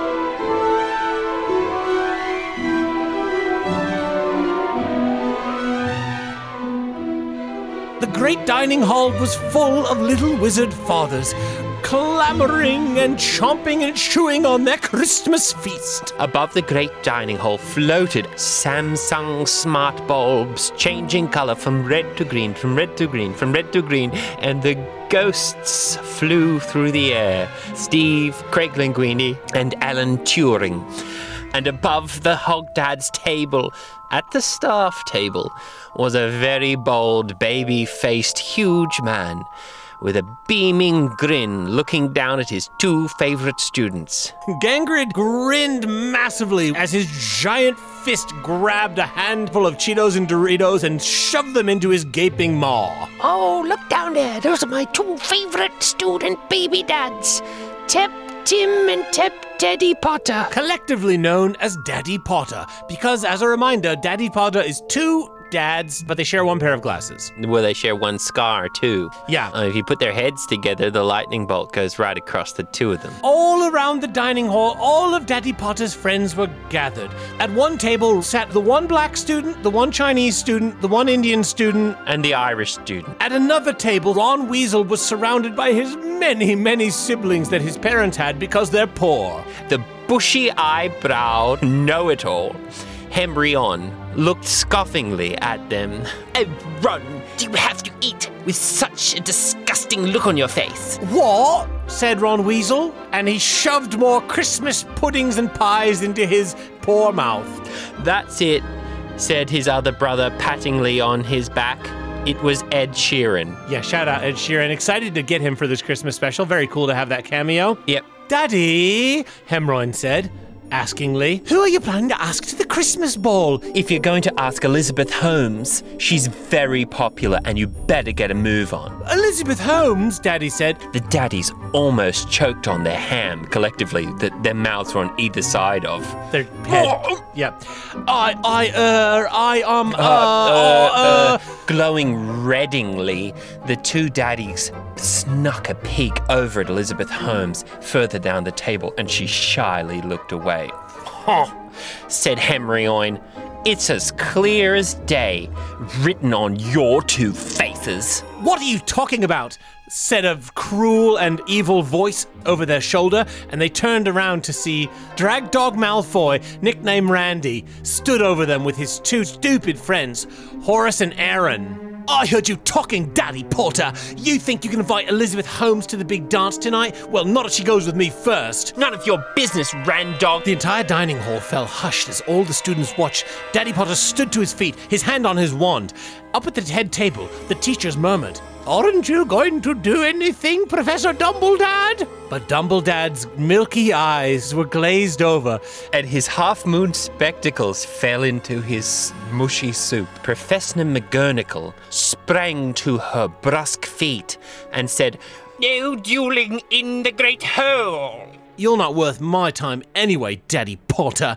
The great dining hall was full of little wizard fathers, clamoring and chomping and chewing on their Christmas feast. Above the great dining hall floated Samsung smart bulbs, changing color from red to green, from red to green, from red to green, and the ghosts flew through the air. Steve, Craig Linguini, and Alan Turing. And above the Hogdad's table, at the staff table, was a very bold, baby faced, huge man with a beaming grin looking down at his two favorite students. Gangrid grinned massively as his giant fist grabbed a handful of Cheetos and Doritos and shoved them into his gaping maw. Oh, look down there. Those are my two favorite student baby dads. Tep Tim and Tep Daddy Potter. Collectively known as Daddy Potter, because as a reminder, Daddy Potter is two dads, but they share one pair of glasses. Where they share one scar, too. Yeah. Uh, if you put their heads together, the lightning bolt goes right across the two of them. All around the dining hall, all of Daddy Potter's friends were gathered. At one table sat the one black student, the one Chinese student, the one Indian student. And the Irish student. At another table, Ron Weasel was surrounded by his many, many siblings that his parents had because they're poor. The bushy eyebrow know it all. Hembrion looked scoffingly at them. Oh, Ron, do you have to eat with such a disgusting look on your face? What? said Ron Weasel, and he shoved more Christmas puddings and pies into his poor mouth. That's it, said his other brother, pattingly on his back. It was Ed Sheeran. Yeah, shout out Ed Sheeran. Excited to get him for this Christmas special. Very cool to have that cameo. Yep. Daddy, Hemroin said, askingly, who are you planning to ask to the Christmas ball? If you're going to ask Elizabeth Holmes, she's very popular and you better get a move on. Elizabeth Holmes, Daddy said. The daddies almost choked on their ham collectively that their mouths were on either side of. Their head. yeah. I, I, uh, I, um, uh, uh, uh, uh, glowing reddingly, the two daddies snuck a peek over at Elizabeth Holmes further down the table, and she shyly looked away. Huh, said Hemrioin. It's as clear as day, written on your two faces. What are you talking about? said a cruel and evil voice over their shoulder, and they turned around to see Drag Dog Malfoy, nicknamed Randy, stood over them with his two stupid friends, Horace and Aaron. I heard you talking, Daddy Potter. You think you can invite Elizabeth Holmes to the big dance tonight? Well, not if she goes with me first. None of your business, Randog. The entire dining hall fell hushed as all the students watched. Daddy Potter stood to his feet, his hand on his wand. Up at the head table, the teachers murmured, Aren't you going to do anything, Professor Dumbledad? But Dumbledad's milky eyes were glazed over. and his half moon spectacles fell into his mushy soup. Professor McGurnicle sprang to her brusque feet and said, No dueling in the Great Hall. You're not worth my time anyway, Daddy Potter.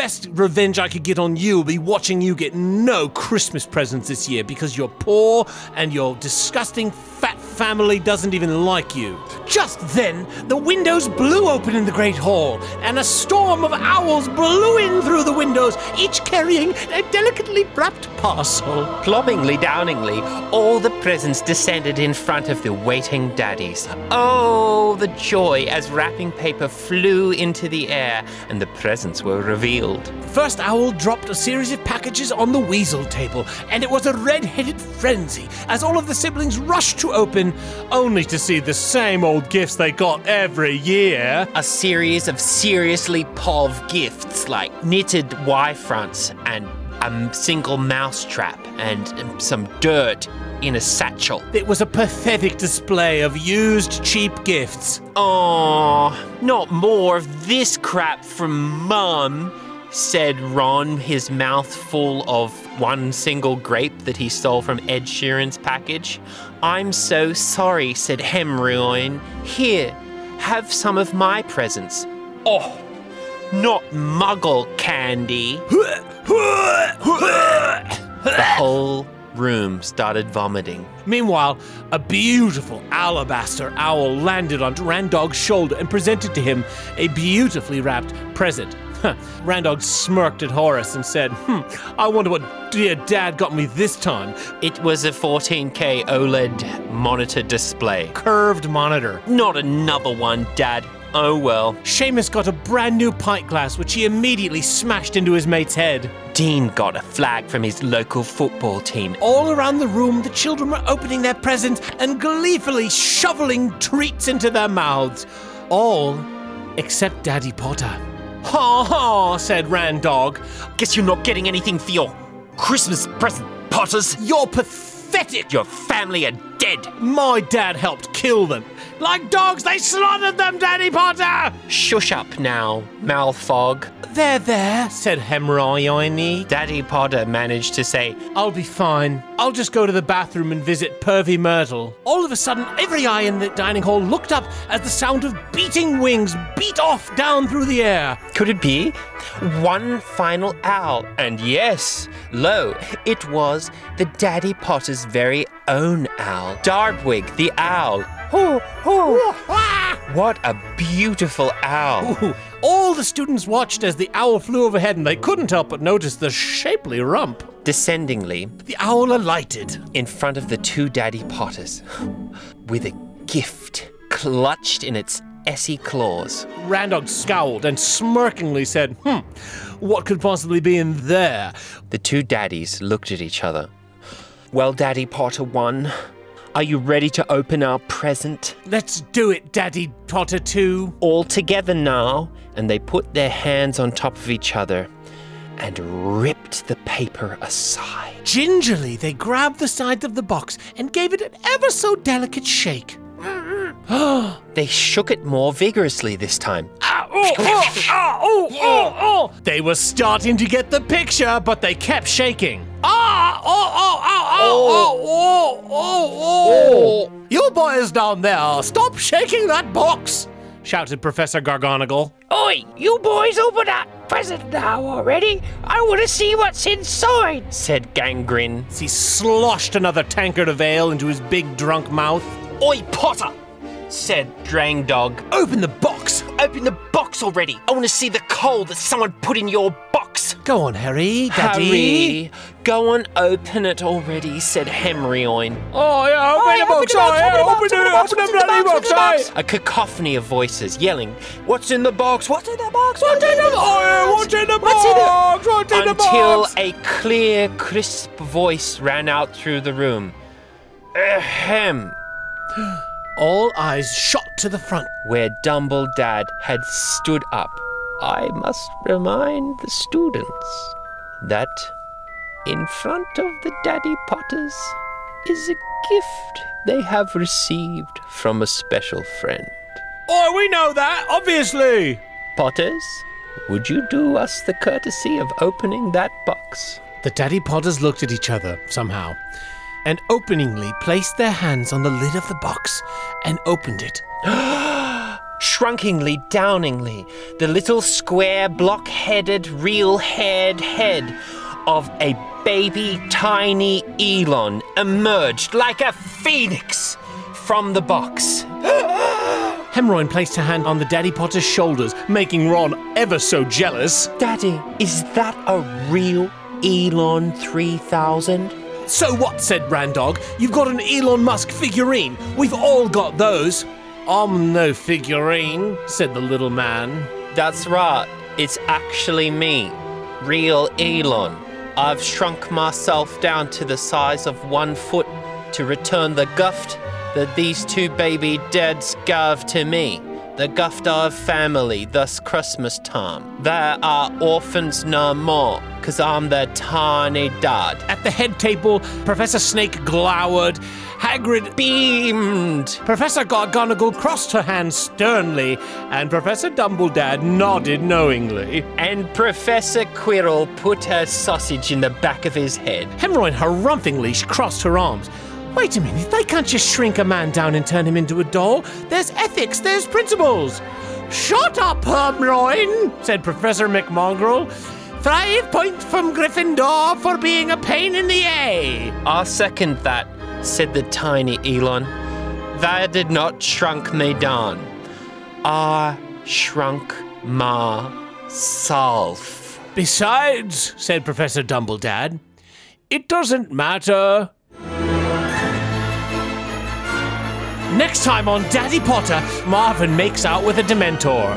Best revenge I could get on you will be watching you get no Christmas presents this year because you're poor and your disgusting fat family doesn't even like you. Just then, the windows blew open in the Great Hall, and a storm of owls blew in through the windows, each carrying a delicately wrapped parcel. Ploppingly downingly, all the presents descended in front of the waiting daddies. Oh, the joy as wrapping paper flew into the air and the presents were revealed. First owl dropped a series of packages on the weasel table, and it was a red headed frenzy as all of the siblings rushed to open, only to see the same old gifts they got every year. A series of seriously pov gifts like knitted Y fronts and a single mouse trap and um, some dirt in a satchel. It was a pathetic display of used cheap gifts. Oh, not more of this crap from Mum, said Ron, his mouth full of one single grape that he stole from Ed Sheeran's package. I'm so sorry, said Hemruin. Here, have some of my presents. Oh, not muggle candy. the whole room started vomiting. Meanwhile, a beautiful alabaster owl landed on Randog's shoulder and presented to him a beautifully wrapped present. Randog smirked at Horace and said, Hmm, I wonder what dear dad got me this time. It was a 14K OLED monitor display. Curved monitor. Not another one, Dad. Oh well. Seamus got a brand new pint glass, which he immediately smashed into his mate's head. Dean got a flag from his local football team. All around the room, the children were opening their presents and gleefully shoveling treats into their mouths. All except Daddy Potter. Ha ha, said Randog. Guess you're not getting anything for your Christmas present, Potters. You're pathetic. Your family are dead. My dad helped kill them. Like dogs, they slaughtered them, Daddy Potter! Shush up now, Malfog. There, there, said Hermione. Daddy Potter managed to say, I'll be fine. I'll just go to the bathroom and visit Pervy Myrtle. All of a sudden, every eye in the dining hall looked up as the sound of beating wings beat off down through the air. Could it be? One final owl. And yes, lo, it was the Daddy Potter's very own owl. Dardwig, the owl. Oh, What a beautiful owl. Ooh, All the students watched as the owl flew overhead and they couldn't help but notice the shapely rump. Descendingly, The owl alighted. in front of the two Daddy Potters, with a gift clutched in its essy claws. Randog scowled and smirkingly said, Hmm, what could possibly be in there? The two daddies looked at each other. Well, Daddy Potter 1, are you ready to open our present? Let's do it, Daddy Potter 2. All together now. And they put their hands on top of each other and ripped the paper aside. Gingerly, they grabbed the sides of the box and gave it an ever so delicate shake. They shook it more vigorously this time. Oh, oh, oh, oh, oh. They were starting to get the picture, but they kept shaking. Ah! Oh, oh, oh, oh, oh, oh, oh, oh. You boys down there, stop shaking that box! shouted Professor Gargonagle. Oi, you boys open that present now already. I want to see what's inside. Said Gangrin. As he sloshed another tankard of ale into his big drunk mouth. Oi, Potter! Said Drang Dog. Open the box! Open the box already. I want to see the coal that someone put in your box. Go on, Harry, Daddy. Harry, go and open it already, said Hemrioin. Oh, yeah, open the box, oh, yeah, open it, open the bloody box, aye. A cacophony of voices yelling, What's in the box? What's in the box? What's What's in the box." oh, yeah, what's in the What's in it? box? What's in the box? Until a clear, crisp voice ran out through the room. Ahem. All eyes shot to the front. Where Dumbledad had stood up. I must remind the students that in front of the Daddy Potters is a gift they have received from a special friend. Oh, we know that, obviously. Potters, would you do us the courtesy of opening that box? The Daddy Potters looked at each other somehow and openingly placed their hands on the lid of the box and opened it. Shrunkingly, downingly, the little square, block headed, real haired head of a baby tiny Elon emerged like a phoenix from the box. Hemroin placed her hand on the Daddy Potter's shoulders, making Ron ever so jealous. Daddy, is that a real Elon 3000? So what, said Randog. You've got an Elon Musk figurine. We've all got those. I'm no figurine, said the little man. That's right, it's actually me, real Elon. I've shrunk myself down to the size of one foot to return the guft that these two baby dads gave to me. The gift family, thus Christmas time. There are orphans no more, cause I'm their tiny dad. At the head table, Professor Snake glowered. Hagrid Beamed! Professor Gargonagle crossed her hands sternly, and Professor Dumbledore nodded knowingly. And Professor Quirrell put her sausage in the back of his head. Hemorrhoid harumphingly crossed her arms. Wait a minute, they can't just shrink a man down and turn him into a doll. There's ethics, there's principles. Shut up, Hermione, said Professor McMongrel. Five points from Gryffindor for being a pain in the A. I second that, said the tiny Elon. They did not shrunk me down. I shrunk myself. Besides, said Professor Dumbledad, it doesn't matter. Next time on Daddy Potter, Marvin makes out with a Dementor.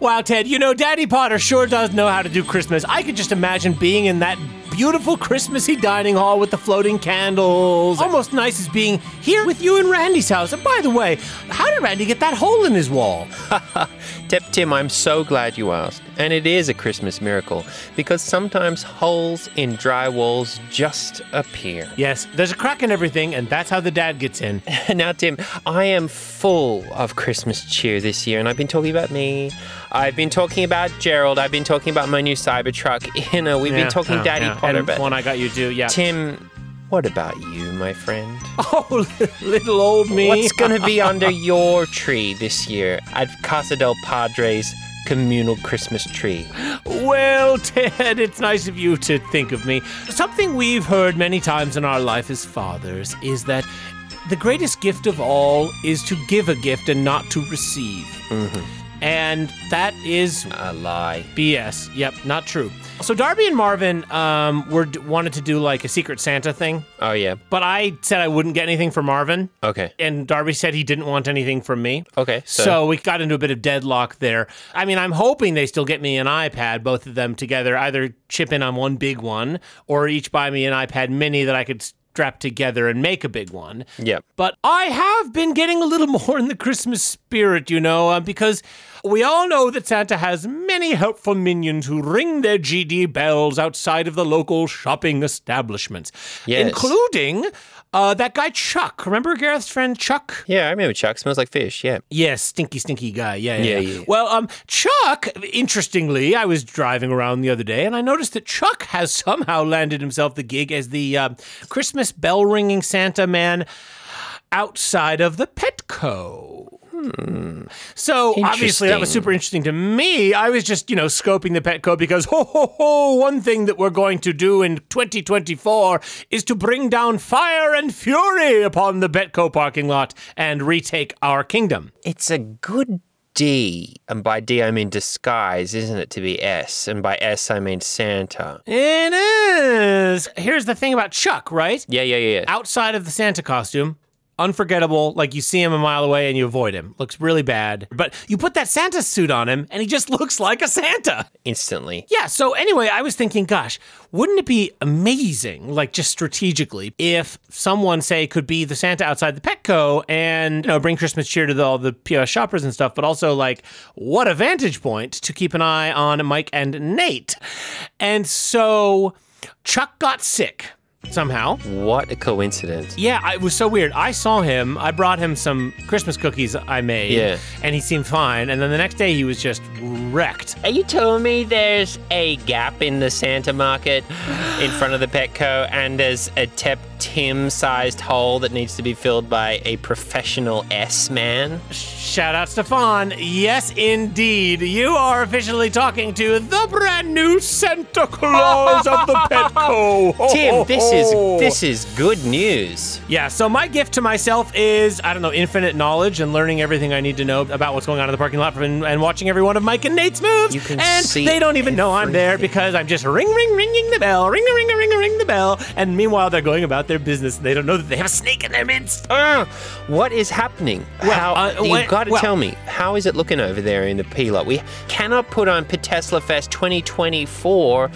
Wow, Ted, you know, Daddy Potter sure does know how to do Christmas. I could just imagine being in that beautiful Christmassy dining hall with the floating candles. Almost nice as being here with you in Randy's house. And by the way, how did Randy get that hole in his wall? Tip Tim, I'm so glad you asked. And it is a Christmas miracle because sometimes holes in dry walls just appear. Yes, there's a crack in everything, and that's how the dad gets in. now, Tim, I am full of Christmas cheer this year, and I've been talking about me. I've been talking about Gerald. I've been talking about my new Cybertruck. You know, we've Yeah, been talking Daddy yeah. Potter, and but one I got you too, yeah. Tim, what about you, my friend? Oh, little old me. What's going to be under your tree this year at Casa del Padre's communal Christmas tree? Well, Ted, it's nice of you to think of me. Something we've heard many times in our life as fathers is that the greatest gift of all is to give a gift and not to receive. Mm-hmm. And that is A lie. BS. Yep, not true. So Darby and Marvin um, were wanted to do like a Secret Santa thing, Oh, yeah. but I said I wouldn't get anything for Marvin, Okay. and Darby said he didn't want anything from me. Okay. So, So, we got into a bit of deadlock there. I mean, I'm hoping they still get me an iPad, both of them together, either chip in on one big one or each buy me an iPad mini that I could strap together and make a big one. yep. But I have been getting a little more in the Christmas spirit, you know, uh, because we all know that Santa has many helpful minions who ring their GD bells outside of the local shopping establishments, Yes. including uh, that guy Chuck. Remember Gareth's friend Chuck? Yeah, I remember Chuck. Smells like fish. Yeah. Yes, stinky, stinky guy. Yeah, yeah, Yeah, yeah. yeah. Well, um, Chuck. Interestingly, I was driving around the other day, and I noticed that Chuck has somehow landed himself the gig as the uh, Christmas bell ringing Santa man outside of the Petco. So obviously that was super interesting to me. I was just, you know, scoping the Petco because ho ho ho, one thing that we're going to do in 2024 is to bring down fire and fury upon the Petco parking lot and retake our kingdom. It's a good D, and by D I mean disguise, isn't it, to be S? And by S I mean Santa. It is. Here's the thing about Chuck, right? Yeah, yeah, yeah. yeah. Outside of the Santa costume, unforgettable. Like you see him a mile away and you avoid him. Looks really bad. But you put that Santa suit on him and he just looks like a Santa. Instantly. Yeah, so anyway, I was thinking, gosh, wouldn't it be amazing, like just strategically, if someone, say, could be the Santa outside the Petco and, you know, bring Christmas cheer to the, all the POS shoppers and stuff, but also, like, what a vantage point to keep an eye on Mike and Nate. And so Chuck got sick somehow. What a coincidence. Yeah, it was so weird. I saw him. I brought him some Christmas cookies I made. Yeah. And he seemed fine. And then the next day he was just wrecked. Are you telling me there's a gap in the Santa market in front of the Petco and there's a Tep Tim sized hole that needs to be filled by a professional S man? Shout out Stefan. Yes, indeed. You are officially talking to the brand new Santa Claus of the Petco. Tim, this is this is good news. Yeah, so my gift to myself is, I don't know, infinite knowledge and learning everything I need to know about what's going on in the parking lot and, and watching every one of Mike and Nate's moves. You can and see they don't even know I'm there because I'm just ring, ring, ringing the bell, ring, ring, ring, ring, ring the bell. And meanwhile, they're going about their business. and They don't know that they have a snake in their midst. Ah, what is happening? how, uh, you've got to well- tell me, how is it looking over there in the P lot? We cannot put on Petesla Fest 2024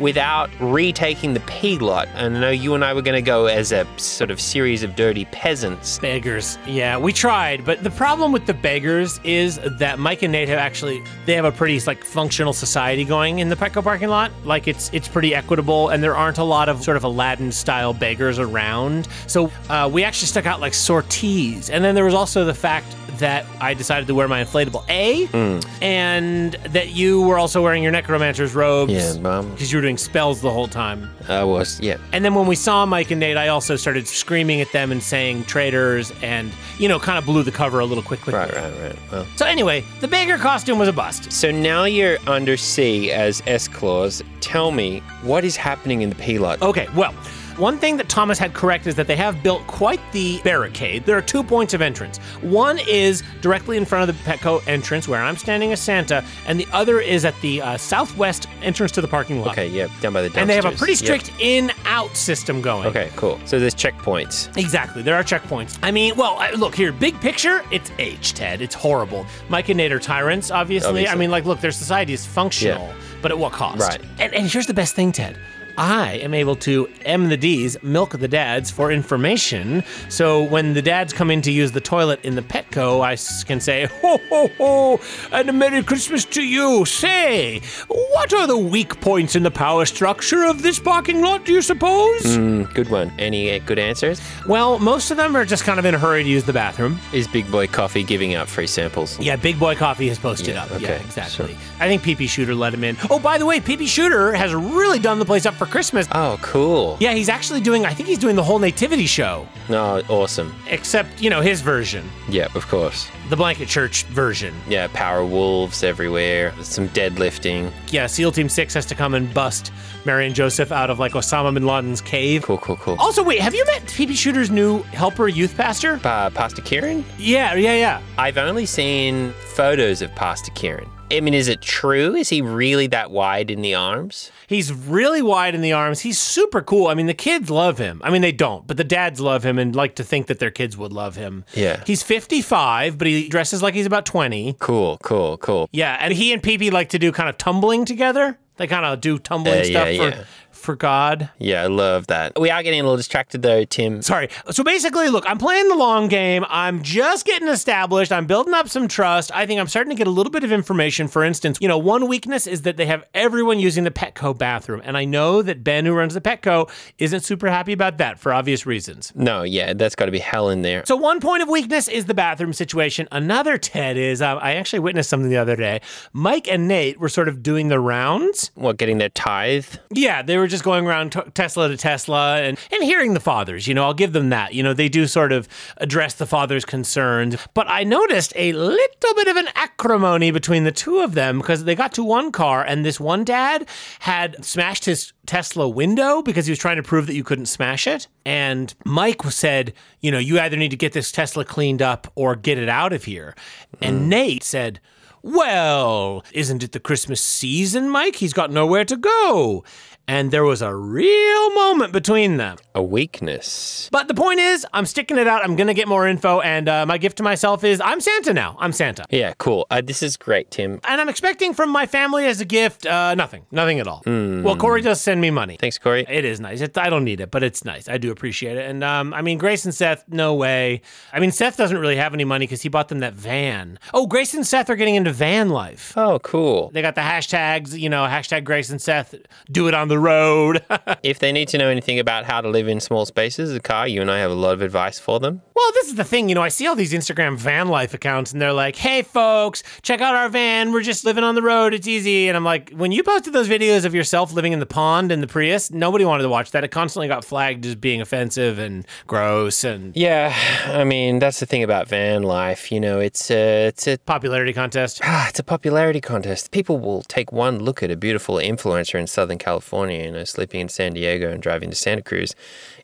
without retaking the P lot. And I know you and I were going to go as a sort of series of dirty peasants. Beggars. Yeah, we tried, but the problem with the beggars is that Mike and Nate have actually they have a pretty like functional society going in the Petco parking lot. Like it's it's pretty equitable, and there aren't a lot of sort of Aladdin style beggars around. So uh, we actually stuck out like sorties, and then there was also the fact that I decided to wear my inflatable A, hmm. and that you were also wearing your necromancer's robes. Yeah, mum. Because you were doing spells the whole time. I was, yeah. And then when we saw Mike and Nate, I also started screaming at them and saying traitors and, you know, kind of blew the cover a little quickly. Right, right, right. Well. So anyway, the beggar costume was a bust. So now you're under C as S Claus. Tell me, what is happening in the P lot? Okay, well, One thing that Thomas had correct is that they have built quite the barricade. There are two points of entrance. One is directly in front of the Petco entrance, where I'm standing as Santa, and the other is at the uh, southwest entrance to the parking lot. Okay, yeah, down by the dumpsters. And they have a pretty Yep. strict in-out system going. Okay, cool. So there's checkpoints. Exactly. There are checkpoints. I mean, well, look here. Big picture, it's H, Ted. It's horrible. Mike and Nate are tyrants, obviously. I mean, like, look, their society is functional, Yeah. but at what cost? Right. And, and here's the best thing, Ted. I am able to M the D's, milk the dads for information. So when the dads come in to use the toilet in the Petco, I can say, ho, ho, ho, and a Merry Christmas to you. Say, what are the weak points in the power structure of this parking lot, do you suppose? Mm, good one. Any uh, good answers? Well, most of them are just kind of in a hurry to use the bathroom. Is Big Boy Coffee giving out free samples? Yeah, Big Boy Coffee has posted Yeah, up. okay, yeah, exactly. sure. I think PP Shooter let him in. Oh, by the way, PP Shooter has really done the place up for Christmas. Oh, cool. Yeah, he's actually doing, I think he's doing the whole Nativity show, No, awesome. except, you know, his version, Yeah, of course. the Blanket Church version. Yeah, power wolves everywhere. Some deadlifting. Yeah, SEAL Team 6 has to come and bust Mary and Joseph out of like Osama bin Laden's cave. Cool, cool, cool. Also, wait, have you met PP Shooter's new helper youth pastor? Uh, Pastor Kieran? Yeah, yeah, yeah. I've only seen photos of Pastor Kieran. I mean, is it true? Is he really that wide in the arms? He's really wide in the arms. He's super cool. I mean, the kids love him. I mean, they don't, but the dads love him and like to think that their kids would love him. Yeah. He's 55, but he dresses like he's about 20. Cool, cool, cool. Yeah, and he and Pee Pee like to do kind of tumbling together. They kind of do tumbling Uh, stuff yeah, for yeah. For God. Yeah, I love that. We are getting a little distracted though, Tim. Sorry. So basically, look, I'm playing the long game. I'm just getting established. I'm building up some trust. I think I'm starting to get a little bit of information. For instance, you know, one weakness is that they have everyone using the Petco bathroom. And I know that Ben, who runs the Petco, isn't super happy about that for obvious reasons. No, yeah, that's got to be hell in there. So one point of weakness is the bathroom situation. Another Ted is um, I actually witnessed something the other day. Mike and Nate were sort of doing the rounds. What, getting their tithe? Yeah, they were just going around t- Tesla to Tesla and, and hearing the fathers. You know, I'll give them that. You know, they do sort of address the father's concerns. But I noticed a little bit of an acrimony between the two of them because they got to one car and this one dad had smashed his Tesla window because he was trying to prove that you couldn't smash it. And Mike said, you know, you either need to get this Tesla cleaned up or get it out of here. And mm. Nate said, well, isn't it the Christmas season, Mike? He's got nowhere to go. And there was a real moment between them. A weakness. But the point is, I'm sticking it out. I'm going to get more info. And uh, my gift to myself is I'm Santa now. I'm Santa. Yeah, cool. Uh, this is great, Tim. And I'm expecting from my family as a gift uh, nothing. Nothing at all. Well, Corey does send me money. Thanks, Corey. It is nice. It, I don't need it, but it's nice. I do appreciate it. And um, I mean, Grace and Seth, no way. I mean, Seth doesn't really have any money because he bought them that van. Oh, Grace and Seth are getting into van life. Oh, cool. They got the hashtags, you know, hashtag Grace and Seth, do it on the road. If they need to know anything about how to live in small spaces, a car, you and I have a lot of advice for them. well, this is the thing, you know, I see all these Instagram van life accounts and they're like, hey, folks, check out our van. We're just living on the road. It's easy. And I'm like, when you posted those videos of yourself living in the pond in the Prius, nobody wanted to watch that. It constantly got flagged as being offensive and gross and Yeah, I mean that's the thing about van life. You know, it's a it's a popularity contest. ah, it's a popularity contest. People will take one look at a beautiful influencer in Southern California, you know, sleeping in San Diego and driving to Santa Cruz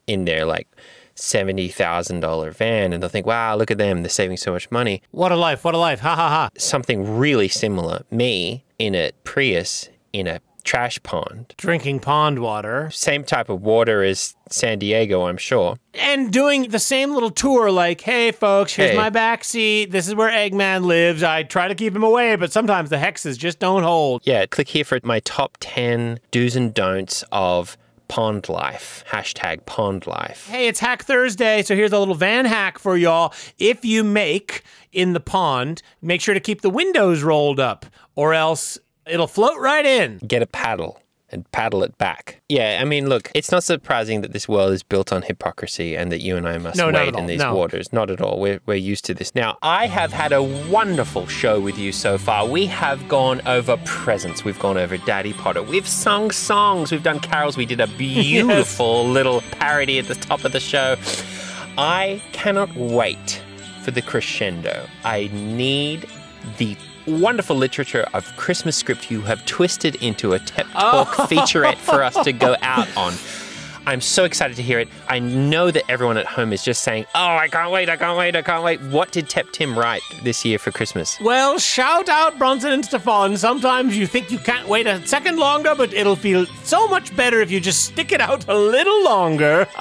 in their like seventy thousand dollar van, and they'll think, "Wow, look at them! They're saving so much money." What a life. What a life. Ha ha ha. Something really similar. Me in a Prius in a trash pond. Drinking pond water Same type of water as San Diego, I'm sure. and doing the same little tour like, hey, folks, here's Hey. my back seat. This is where Eggman lives. I try to keep him away, but sometimes the hexes just don't hold. Yeah, click here for my top 10 do's and don'ts of pond life. Hashtag pond life. Hey, it's Hack Thursday, so here's a little van hack for y'all. If you make in the pond, make sure to keep the windows rolled up, or else it'll float right in. Get a paddle and paddle it back. Yeah, I mean, look, it's not surprising that this world is built on hypocrisy and that you and I must No, wade in these No. waters. Not at all. We're, we're used to this. Now, I have had a wonderful show with you so far. We have gone over presents. We've gone over Daddy Potter. We've sung songs. We've done carols. We did a beautiful little parody at the top of the show. I cannot wait for the crescendo. I need the wonderful literature of Christmas script you have twisted into a Tep oh. Talk featurette for us to go out on. I'm so excited to hear it. I know that everyone at home is just saying, "Oh, I can't wait! I can't wait! I can't wait!" What did Tep Tim write this year for Christmas? Well, shout out Bronson and Stefan. Sometimes you think you can't wait a second longer, but it'll feel so much better if you just stick it out a little longer.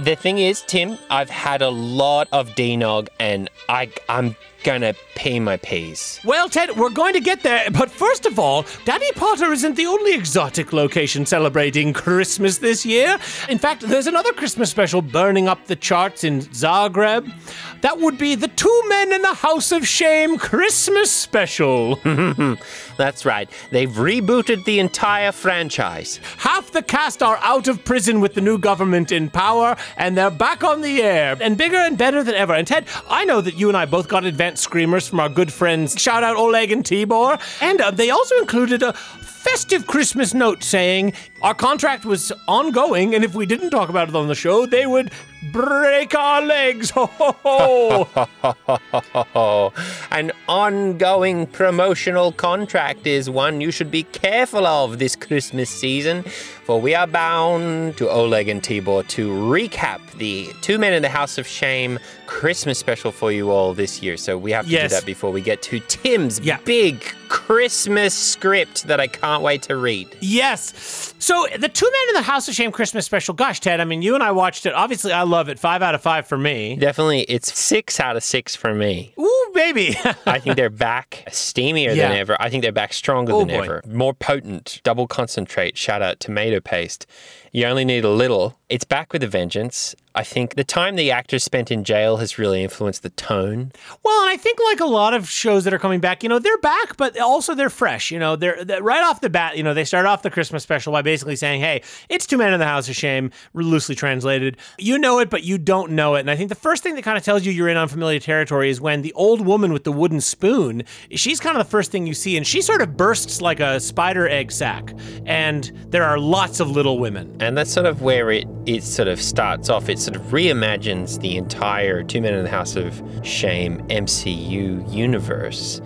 The thing is, Tim, I've had a lot of D-Nog, and I I'm gonna pay my pays. well, Ted, we're going to get there, but first of all, Daddy Potter isn't the only exotic location celebrating Christmas this year. In fact, there's another Christmas special burning up the charts in Zagreb. That would be the Two Men in the House of Shame Christmas special. That's right. They've rebooted the entire franchise. Half the cast are out of prison with the new government in power, and they're back on the air, and bigger and better than ever. And Ted, I know that you and I both got advanced screamers from our good friends. Shout out Oleg and Tibor. And uh, they also included a festive Christmas note saying our contract was ongoing, and if we didn't talk about it on the show, they would break our legs. Ho ho ho! An ongoing promotional contract is one you should be careful of this Christmas season, for we are bound to Oleg and Tibor to recap the Two Men in the House of Shame Christmas special for you all this year. So we have to Yes. do that before we get to Tim's Yeah. big Christmas script that I can't wait to read. Yes. So the Two Men in the House of Shame Christmas special. Gosh, Ted, I mean, you and I watched it. Obviously, I love it. Five out of five for me. Definitely, it's six out of six for me. Ooh, baby. I think they're back steamier Yeah. than ever. I think they're back stronger Oh, than boy. ever. More potent, double concentrate, shout out tomato paste. You only need a little. It's back with a vengeance. I think the time the actors spent in jail has really influenced the tone. Well, and I think like a lot of shows that are coming back, you know, they're back, but also they're fresh. You know, they're, they're right off the bat. You know, they start off the Christmas special by basically saying, "Hey, it's Two Men in the House of Shame," loosely translated. You know it, but you don't know it. And I think the first thing that kind of tells you you're in unfamiliar territory is when the old woman with the wooden spoon. She's kind of the first thing you see, and she sort of bursts like a spider egg sac. And there are lots of little women. And that's sort of where it, it sort of starts off. It sort of reimagines the entire Two Men in the House of Shame MCU universe,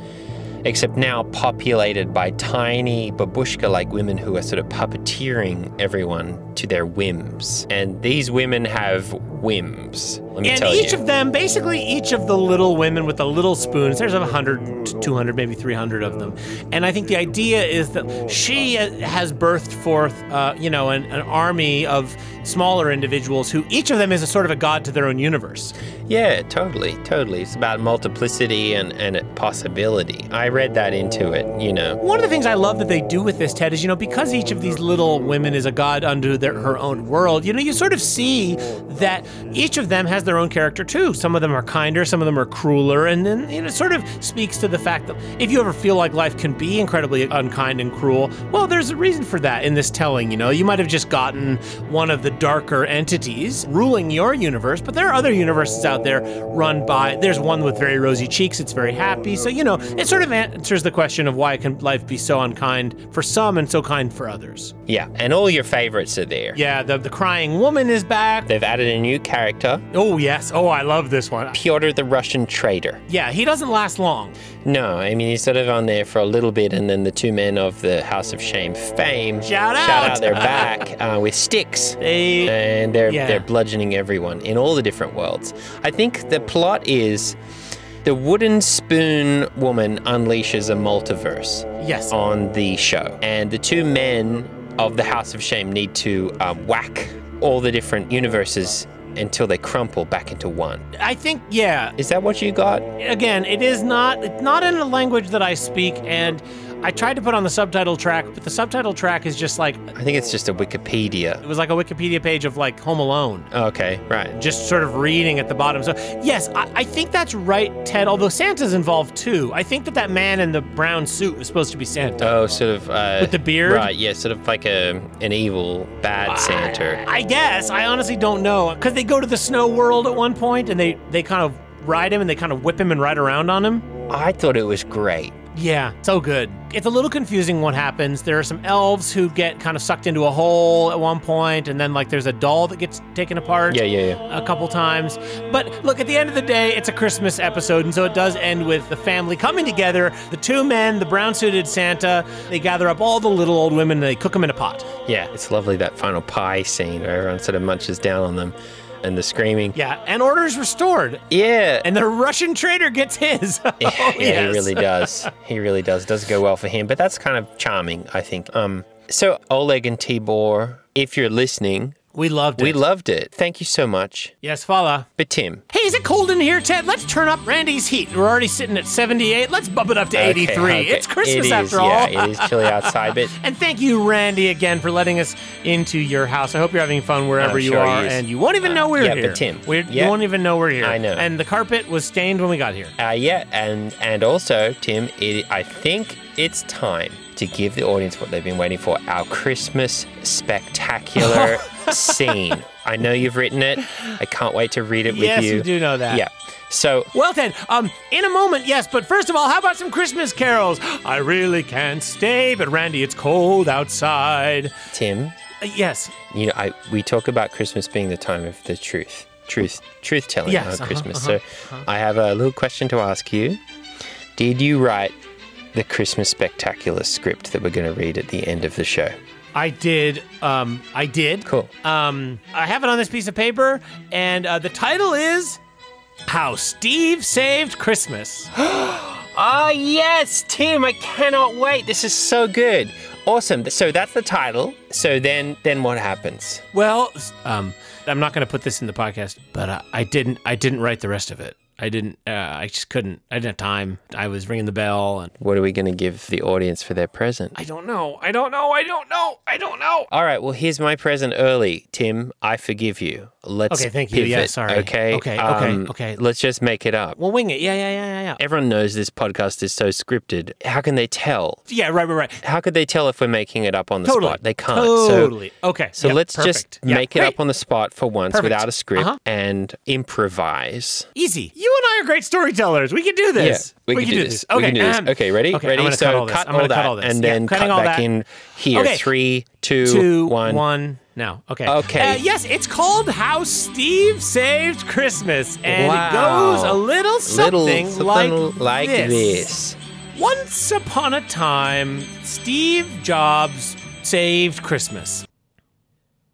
except now populated by tiny babushka like women who are sort of puppeteering everyone to their whims. And these women have whims. Let me And tell each you. of them, basically each of the little women with the little spoons, there's a 100 to 200, maybe 300 of them. And I think the idea is that she has birthed forth, uh, you know, an, an army of smaller individuals who each of them is a sort of a god to their own universe. Yeah, totally, totally. It's about multiplicity and, and possibility. I read that into it, you know. One of the things I love that they do with this, Ted, is, you know, because each of these little women is a god unto their, her own world, you know, you sort of see that each of them has their own character too. Some of them are kinder, some of them are crueler, and then you know, it sort of speaks to the fact that if you ever feel like life can be incredibly unkind and cruel, well, there's a reason for that in this telling, you know. You might have just gotten one of the darker entities ruling your universe, but there are other universes out there run by, there's one with very rosy cheeks, it's very happy. So, you know, it sort of answers the question of why can life be so unkind for some and so kind for others. Yeah, and all your favorites are there. Yeah, the, the crying woman is back. They've added a new character, Oh, yes. Oh, I love this one. Pyotr the Russian traitor. Yeah, he doesn't last long. No, I mean he's sort of on there for a little bit, and then the two men of the House of Shame fame Shout shout out. out they're back uh, with sticks. They, and they're Yeah. they're bludgeoning everyone in all the different worlds. I think the plot is the wooden spoon woman unleashes a multiverse yes. on the show, and the two men of the House of Shame need to um, whack all the different universes until they crumple back into one. I think, yeah, Is that what you got? again, it is not it's not in a language that I speak, and I tried to put on the subtitle track, but the subtitle track is just like I think it's just a Wikipedia. it was like a Wikipedia page of like Home Alone. Okay, right. Just sort of reading at the bottom. So yes, I, I think that's right, Ted. Although Santa's involved too. I think that that man in the brown suit was supposed to be Santa. Oh, sort of uh, With the beard? right? Yeah, sort of like a an evil bad Santa. I guess. I honestly don't know because they go to the snow world at one point and they they kind of ride him and they kind of whip him and ride around on him. I thought it was great. Yeah, so good. It's a little confusing what happens. There are some elves who get kind of sucked into a hole at one point, and then like there's a doll that gets taken apart. Yeah, yeah, yeah. A couple times. But look, at the end of the day, it's a Christmas episode, and so it does end with the family coming together. The two men, the brown suited Santa, they gather up all the little old women and they cook them in a pot. Yeah, it's lovely that final pie scene where everyone sort of munches down on them and the screaming. Yeah, and orders restored. Yeah. And the Russian trader gets his. Oh, yeah, yes. he really does. He really does. Does go well for him, but that's kind of charming, I think. Um, so Oleg and Tibor, if you're listening, We loved it. we loved it. Thank you so much. Yes, Fala. But Tim, Hey, is it cold in here, Ted? Let's turn up Randy's heat. We're already sitting at 78. Let's bump it up to 83. Okay, okay. It's Christmas It is, after all. Yeah, it is chilly outside, but And thank you, Randy, again for letting us into your house. I hope you're having fun wherever I'm you sure are, and you won't even know we're here. yeah, here. but Tim, We're, yeah. you won't even know we're here. I know. And the carpet was stained when we got here. uh, yeah, and and also Tim, it, I think it's time to give the audience what they've been waiting for: our Christmas spectacular scene. I know you've written it. I can't wait to read it with yes, you. you do know that. Yeah. So Well, Ted, um, in a moment, yes, but first of all, how about some Christmas carols? I really can't stay, but Randy, it's cold outside. Tim, Uh, yes, you know, I we talk about Christmas being the time of the truth, truth, truth telling Yes, on uh-huh, Christmas. uh-huh, so I have a little question to ask you. Did you write the Christmas spectacular script that we're going to read at the end of the show? I did. Um, I did. Cool. Um, I have it on this piece of paper, and uh, the title is "How Steve Saved Christmas." Ah, yes, Tim, I cannot wait. This is so good. Awesome. So that's the title. So then then what happens? well, um, I'm not going to put this in the podcast, but uh, I didn't. I didn't write the rest of it. I didn't. Uh, I just couldn't. I didn't have time. I was ringing the bell, and What are we going to give the audience for their present? I don't know. I don't know. I don't know. I don't know. All right, well, here's my present early. Tim, I forgive you. Let's Okay, thank you. pivot, Yeah, sorry. Okay, Okay, okay, um, okay. Let's just make it up. We'll wing it. Yeah, yeah, yeah, yeah, yeah. Everyone knows this podcast is so scripted. How can they tell? Yeah, right, right, right. How could they tell if we're making it up on the Totally. spot? They can't. Totally. okay. So, so Yep, let's perfect. just Yeah, make it great. up on the spot for once Perfect. without a script Uh-huh. and improvise. Easy. You and I are great storytellers. We can do this. Yeah, we, can, do this. Okay. We can do this. um, Okay, ready? okay, ready? I'm gonna so cut all this. I'm gonna that cut all this. and Yeah, then cutting cut all back that. in here. Okay. Three, two, Two, one. one, now. Okay. Okay. Uh, yes, it's called How Steve Saved Christmas, and Wow. it goes a little something, Little like, like this. this. Once upon a time, Steve Jobs saved Christmas,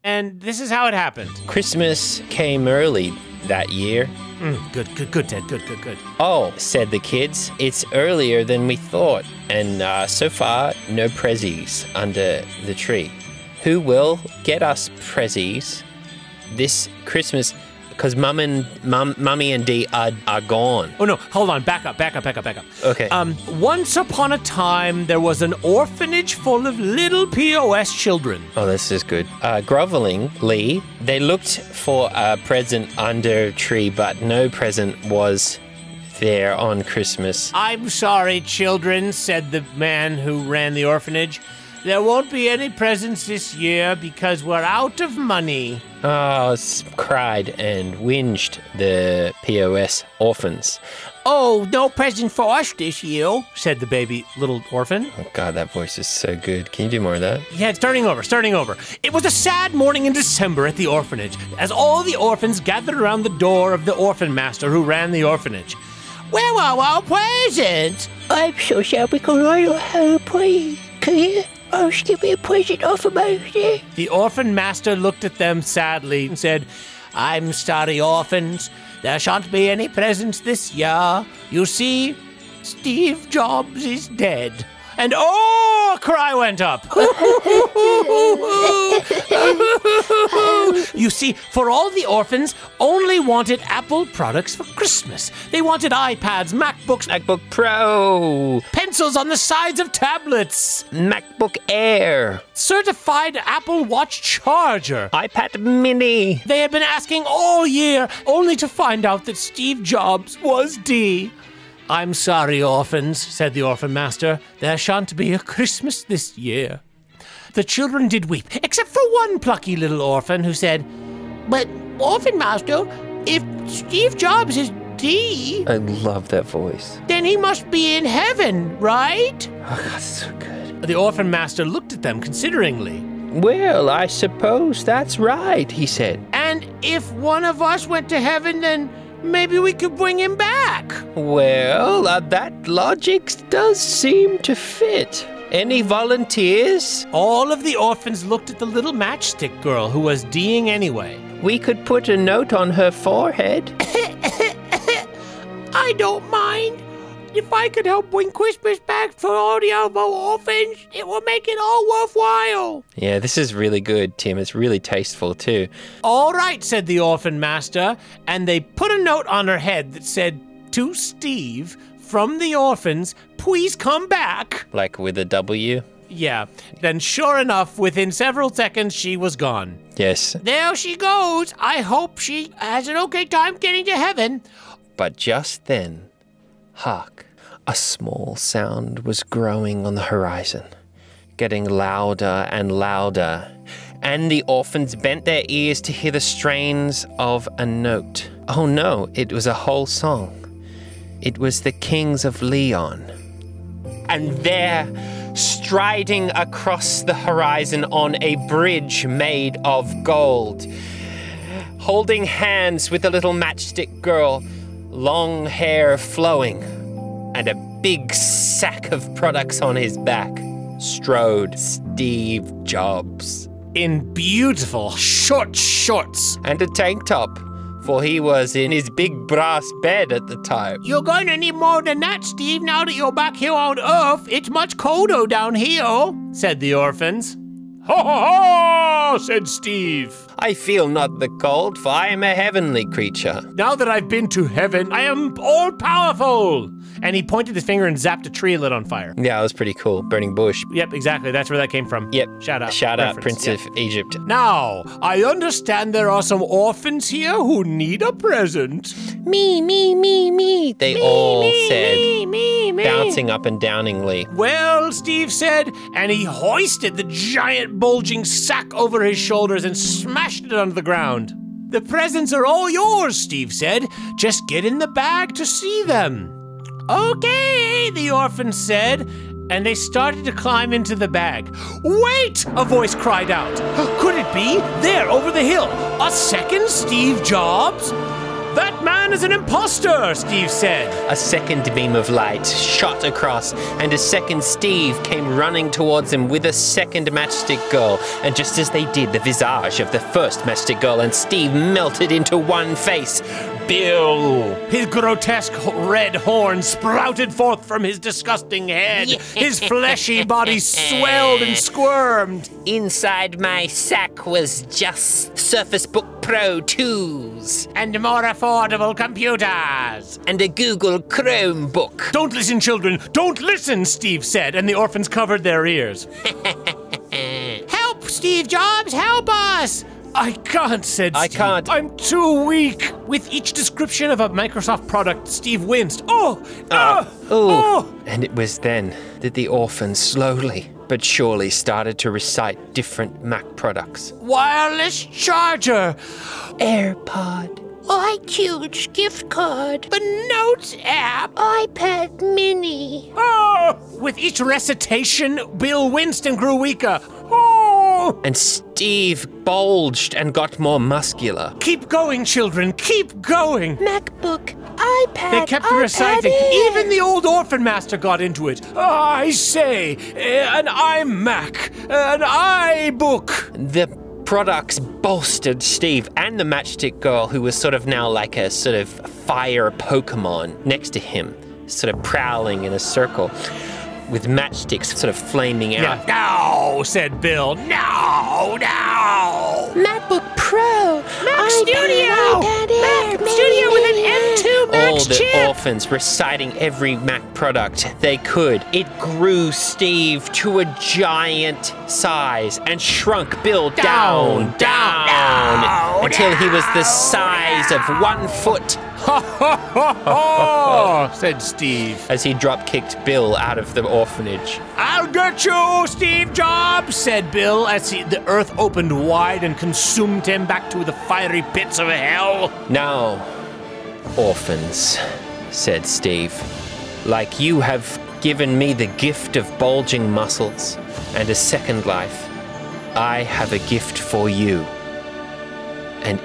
and this is how it happened. Christmas came early that year. Mm, good, good, good, Ted. Good, good, good. Oh, said the kids, it's earlier than we thought, and uh, so far, no prezzies under the tree. Who will get us prezzies this Christmas? Because mum and mum, mummy and Dee are, are gone. Oh no, hold on, back up, back up, back up, back up. Okay. Um, once upon a time, there was an orphanage full of little POS children. Oh, this is good. Uh, groveling, Lee, they looked for a present under a tree, but no present was there on Christmas. I'm sorry, children, said the man who ran the orphanage. There won't be any presents this year because we're out of money. Ah, oh, s- cried and whinged the POS orphans. Oh, no present for us this year, said the baby little orphan. Oh, God, that voice is so good. Can you do more of that? Yeah, starting over, starting over. It was a sad morning in December at the orphanage as all the orphans gathered around the door of the orphan master who ran the orphanage. Where are our presents? I'm so sorry, because I don't have a present. Can you ask give me a present of my The orphan master looked at them sadly and said, I'm sorry, orphans. There shan't be any presents this year. You see, Steve Jobs is dead. And oh, a cry went up. you see, for all the orphans only wanted Apple products for Christmas. They wanted iPads, MacBooks, MacBook Pro, pencils on the sides of tablets, MacBook Air, certified Apple Watch charger. iPad Mini. They had been asking all year, only to find out that Steve Jobs was D. I'm sorry, orphans, said the orphan master. There shan't be a Christmas this year. The children did weep, except for one plucky little orphan who said, But, orphan master, if Steve Jobs is T. I love that voice. Then he must be in heaven, right? Oh, that's so good. The orphan master looked at them consideringly. Well, I suppose that's right, he said. And if one of us went to heaven, then maybe we could bring him back. Well, uh, that logic does seem to fit. Any volunteers? All of the orphans looked at the little matchstick girl who was D'ing anyway. We could put a note on her forehead. I don't mind. If I could help bring Christmas back for all the other orphans, it will make it all worthwhile. Yeah, this is really good, Tim. It's really tasteful, too. All right, said the orphan master, and they put a note on her head that said, To Steve, from the orphans, please come back. Like with a W? Yeah, then sure enough, within several seconds, she was gone. Yes. There she goes. I hope she has an okay time getting to heaven. But just then, hark, a small sound was growing on the horizon, getting louder and louder, and the orphans bent their ears to hear the strains of a note. Oh no, it was a whole song. It was the Kings of Leon. And there, striding across the horizon on a bridge made of gold, holding hands with a little matchstick girl, long hair flowing, and a big sack of products on his back, strode Steve Jobs. In beautiful short shorts. And a tank top, for he was in his big brass bed at the time. You're going to need more than that, Steve, now that you're back here on Earth. It's much colder down here. said the orphans. Ha ha ha, said Steve. I feel not the cold, for I am a heavenly creature. Now that I've been to heaven, I am all powerful. And he pointed his finger and zapped a tree and lit on fire. Yeah, it was pretty cool. Burning bush. Yep, exactly. That's where that came from. Yep. Shout out. Shout out, Prince yeah. of Egypt. Now, I understand there are some orphans here who need a present. Me, me, me, me. They all said, Me, me, me. bouncing up and downingly. Well, Steve said, and he hoisted the giant bulging sack over his shoulders and smashed it onto the ground. The presents are all yours, Steve said. Just get in the bag to see them. Okay, the orphan said, and they started to climb into the bag. Wait! A voice cried out. Could it be? There, over the hill. A second Steve Jobs? That man is an imposter, Steve said. A second beam of light shot across, and a second Steve came running towards him with a second matchstick girl. And just as they did, the visage of the first matchstick girl and Steve melted into one face. Bill! His grotesque red horn sprouted forth from his disgusting head. His fleshy body swelled and squirmed. Inside my sack was just Surface Book Pro 2s And more affordable computers. and a Google Chromebook. Don't listen, children. Don't listen, Steve said, and the orphans covered their ears. Help, Steve Jobs, help us. I can't, said Steve. I Steve. can't. I'm too weak. With each description of a Microsoft product, Steve winced. Oh! ah, Ooh. oh! And it was then that the orphan slowly but surely started to recite different Mac products. Wireless charger. AirPod. iTunes gift card. The Notes app. iPad mini. Oh! With each recitation, Bill Winston grew weaker. Oh! And Steve bulged and got more muscular. Keep going, children. Keep going. MacBook. iPad. They kept iPad reciting. Air. Even the old orphan master got into it. I say, eh, an iMac, an iBook. The products bolstered Steve and the matchstick girl, who was sort of now like a sort of fire Pokemon next to him, sort of prowling in a circle with matchsticks sort of flaming out. No, said Bill. No, no. MacBook Pro. Mac iPad, Studio. Mac Studio with an M2 All the chip. orphans reciting every Mac product they could. It grew Steve to a giant size and shrunk Bill down, Down, down, down, until he was the size of one foot Ha said Steve. as he drop kicked Bill out of the orphanage. I'll get you, Steve Jobs, said Bill as he, the earth opened wide and consumed him back to the fiery pits of hell. Now, orphans, said Steve. Like you have given me the gift of bulging muscles and a second life, I have a gift for you. And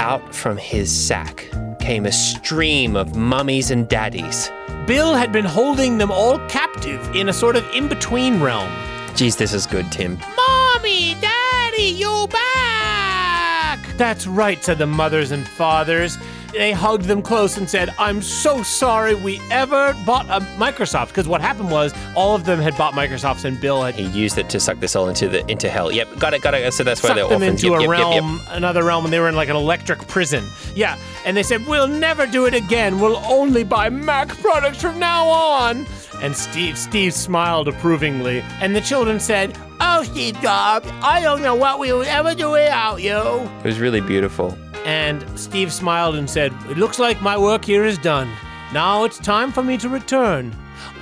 out from his sack came a stream of mummies and daddies. Bill had been holding them all captive in a sort of in between realm. Geez, this is good, Tim. Mommy, Daddy, you back! That's right, said the mothers and fathers. They hugged them close and said, I'm so sorry we ever bought a Microsoft. Because what happened was all of them had bought Microsofts and Bill had He used it to suck the soul into the into hell. Yep, got it, got it. So that's why they're them orphans. into Yep, a yep, yep, yep. realm, another realm, and they were in like an electric prison. Yeah, and they said, "We'll never do it again. We'll only buy Mac products from now on." And Steve, Steve smiled approvingly, and the children said, "Oh, Steve Jobs, I don't know what we would ever do without you." It was really beautiful. And Steve smiled and said, It looks like my work here is done. Now it's time for me to return.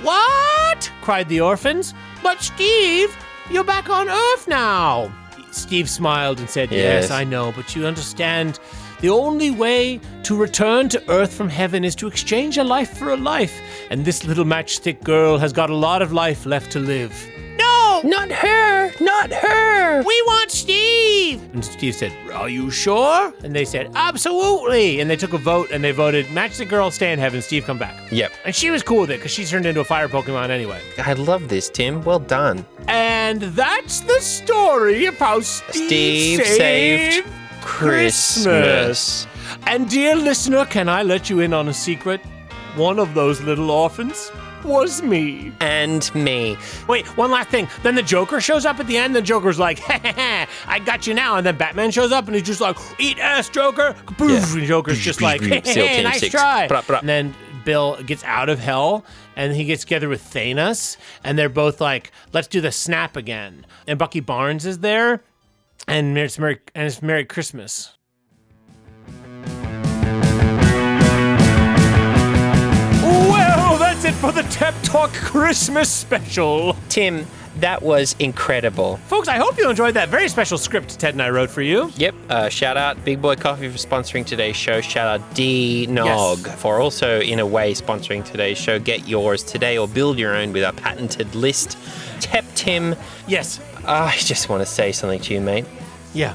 What? cried the orphans. But Steve, you're back on Earth now. Steve smiled and said, Yes, Yes. I know, but you understand. The only way to return to Earth from heaven is to exchange a life for a life. And this little matchstick girl has got a lot of life left to live. No! Not her! Not her! We want Steve! And Steve said, Are you sure? And they said, Absolutely! And they took a vote and they voted, Match the girl, stay in heaven, Steve come back. Yep. And she was cool with it because she's turned into a fire Pokemon anyway. I love this, Tim. Well done. And that's the story of how Steve, Steve saved Christmas. And dear listener, can I let you in on a secret? One of those little orphans was me. And me. Wait, one last thing. Then the Joker shows up at the end. The Joker's like, I got you now. And then Batman shows up and he's just like, eat ass, Joker. Poof. Yeah. And Joker's just like, Seal hey, nice try. Blah, blah. And then Bill gets out of hell and he gets together with Thanos. And they're both like, let's do the snap again. And Bucky Barnes is there. And it's Merry, and it's Merry Christmas. It for the Tep Talk Christmas special. Tim, that was incredible. Folks, I hope you enjoyed that very special script Ted and I wrote for you. Yep. Uh, shout out Big Boy Coffee for sponsoring today's show. Shout out D Nog Yes. for also, in a way, sponsoring today's show. Get yours today or build your own with our patented list. Tep Tim, Yes. I just want to say something to you, mate. Yeah.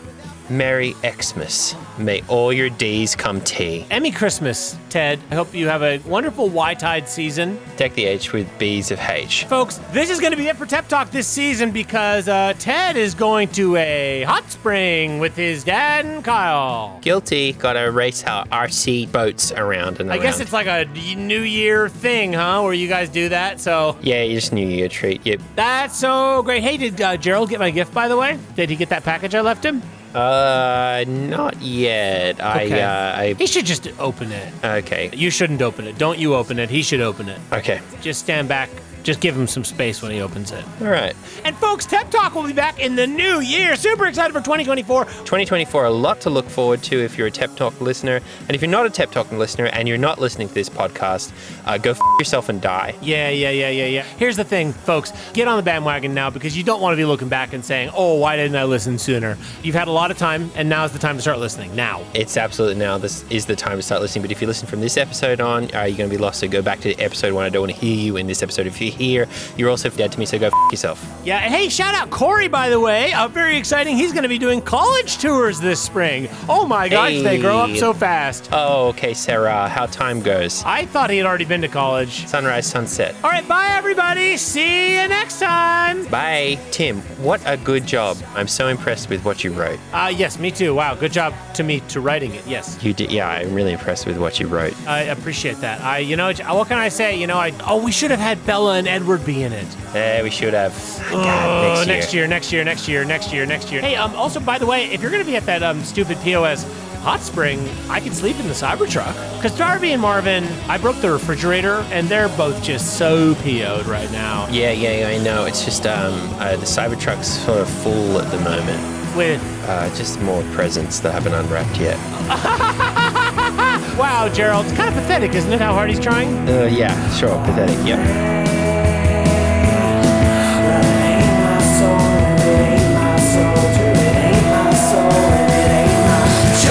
Merry Xmas. May all your days come T. Emmy Christmas, Ted. I hope you have a wonderful Y-Tide season. Deck the H with B's of H. Folks, this is going to be it for Tep Talk this season because uh, Ted is going to a hot spring with his dad and Kyle. Guilty. Gotta race our RC boats around and I around. guess it's like a New Year thing, huh? Where you guys do that. So Yeah, it's just New Year treat. Yep. that's so great. Hey, did uh, Gerald get my gift, by the way? Did he get that package I left him? Uh, not yet. Okay. I, uh, He should just open it. Okay. You shouldn't open it. Don't you open it. He should open it. Okay. Just stand back. Just give him some space when he opens it. All right. And folks, Tep Talk will be back in the new year. Super excited for 2024. 2024, a lot to look forward to if you're a Tep Talk listener. And if you're not a Tep Talk listener and you're not listening to this podcast, uh, go f- yourself and die. Yeah, yeah, yeah, yeah, yeah. Here's the thing, folks. Get on the bandwagon now because you don't want to be looking back and saying, oh, why didn't I listen sooner? You've had a lot of time, and now's the time to start listening. Now. It's absolutely now. This is the time to start listening. But if you listen from this episode on, uh, you're going to be lost. So go back to episode one. I don't want to hear you in this episode. If here, you're also dead to me. So go f- yourself. Yeah, and hey, shout out Corey, by the way. Uh, very exciting. He's going to be doing college tours this spring. Oh my gosh, they grow up so fast. Oh, okay, Sarah. How time goes. I thought he had already been to college. Sunrise, sunset. All right, bye, everybody. See you next time. Bye. Tim, what a good job. I'm so impressed with what you wrote. Uh, yes, me too. Wow, good job to me to writing it. Yes, You did, yeah, I'm really impressed with what you wrote. I appreciate that. I, you know, what can I say? You know, I oh, we should have had Bella and Edward be in it. Eh, we should have. Oh, God, next year, next year, next year, next year, next year. Hey, um, also by the way, if you're gonna be at that um stupid POS hot spring, I can sleep in the Cybertruck. Cause Darby and Marvin, I broke the refrigerator, and they're both just so PO'd right now. Yeah, yeah, yeah, I know. It's just um, uh, the Cybertruck's sort of full at the moment. With Uh, just more presents that haven't unwrapped yet. wow, Gerald, it's kind of pathetic, isn't it? How hard he's trying. Uh, yeah, sure, pathetic. Yep.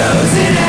toes in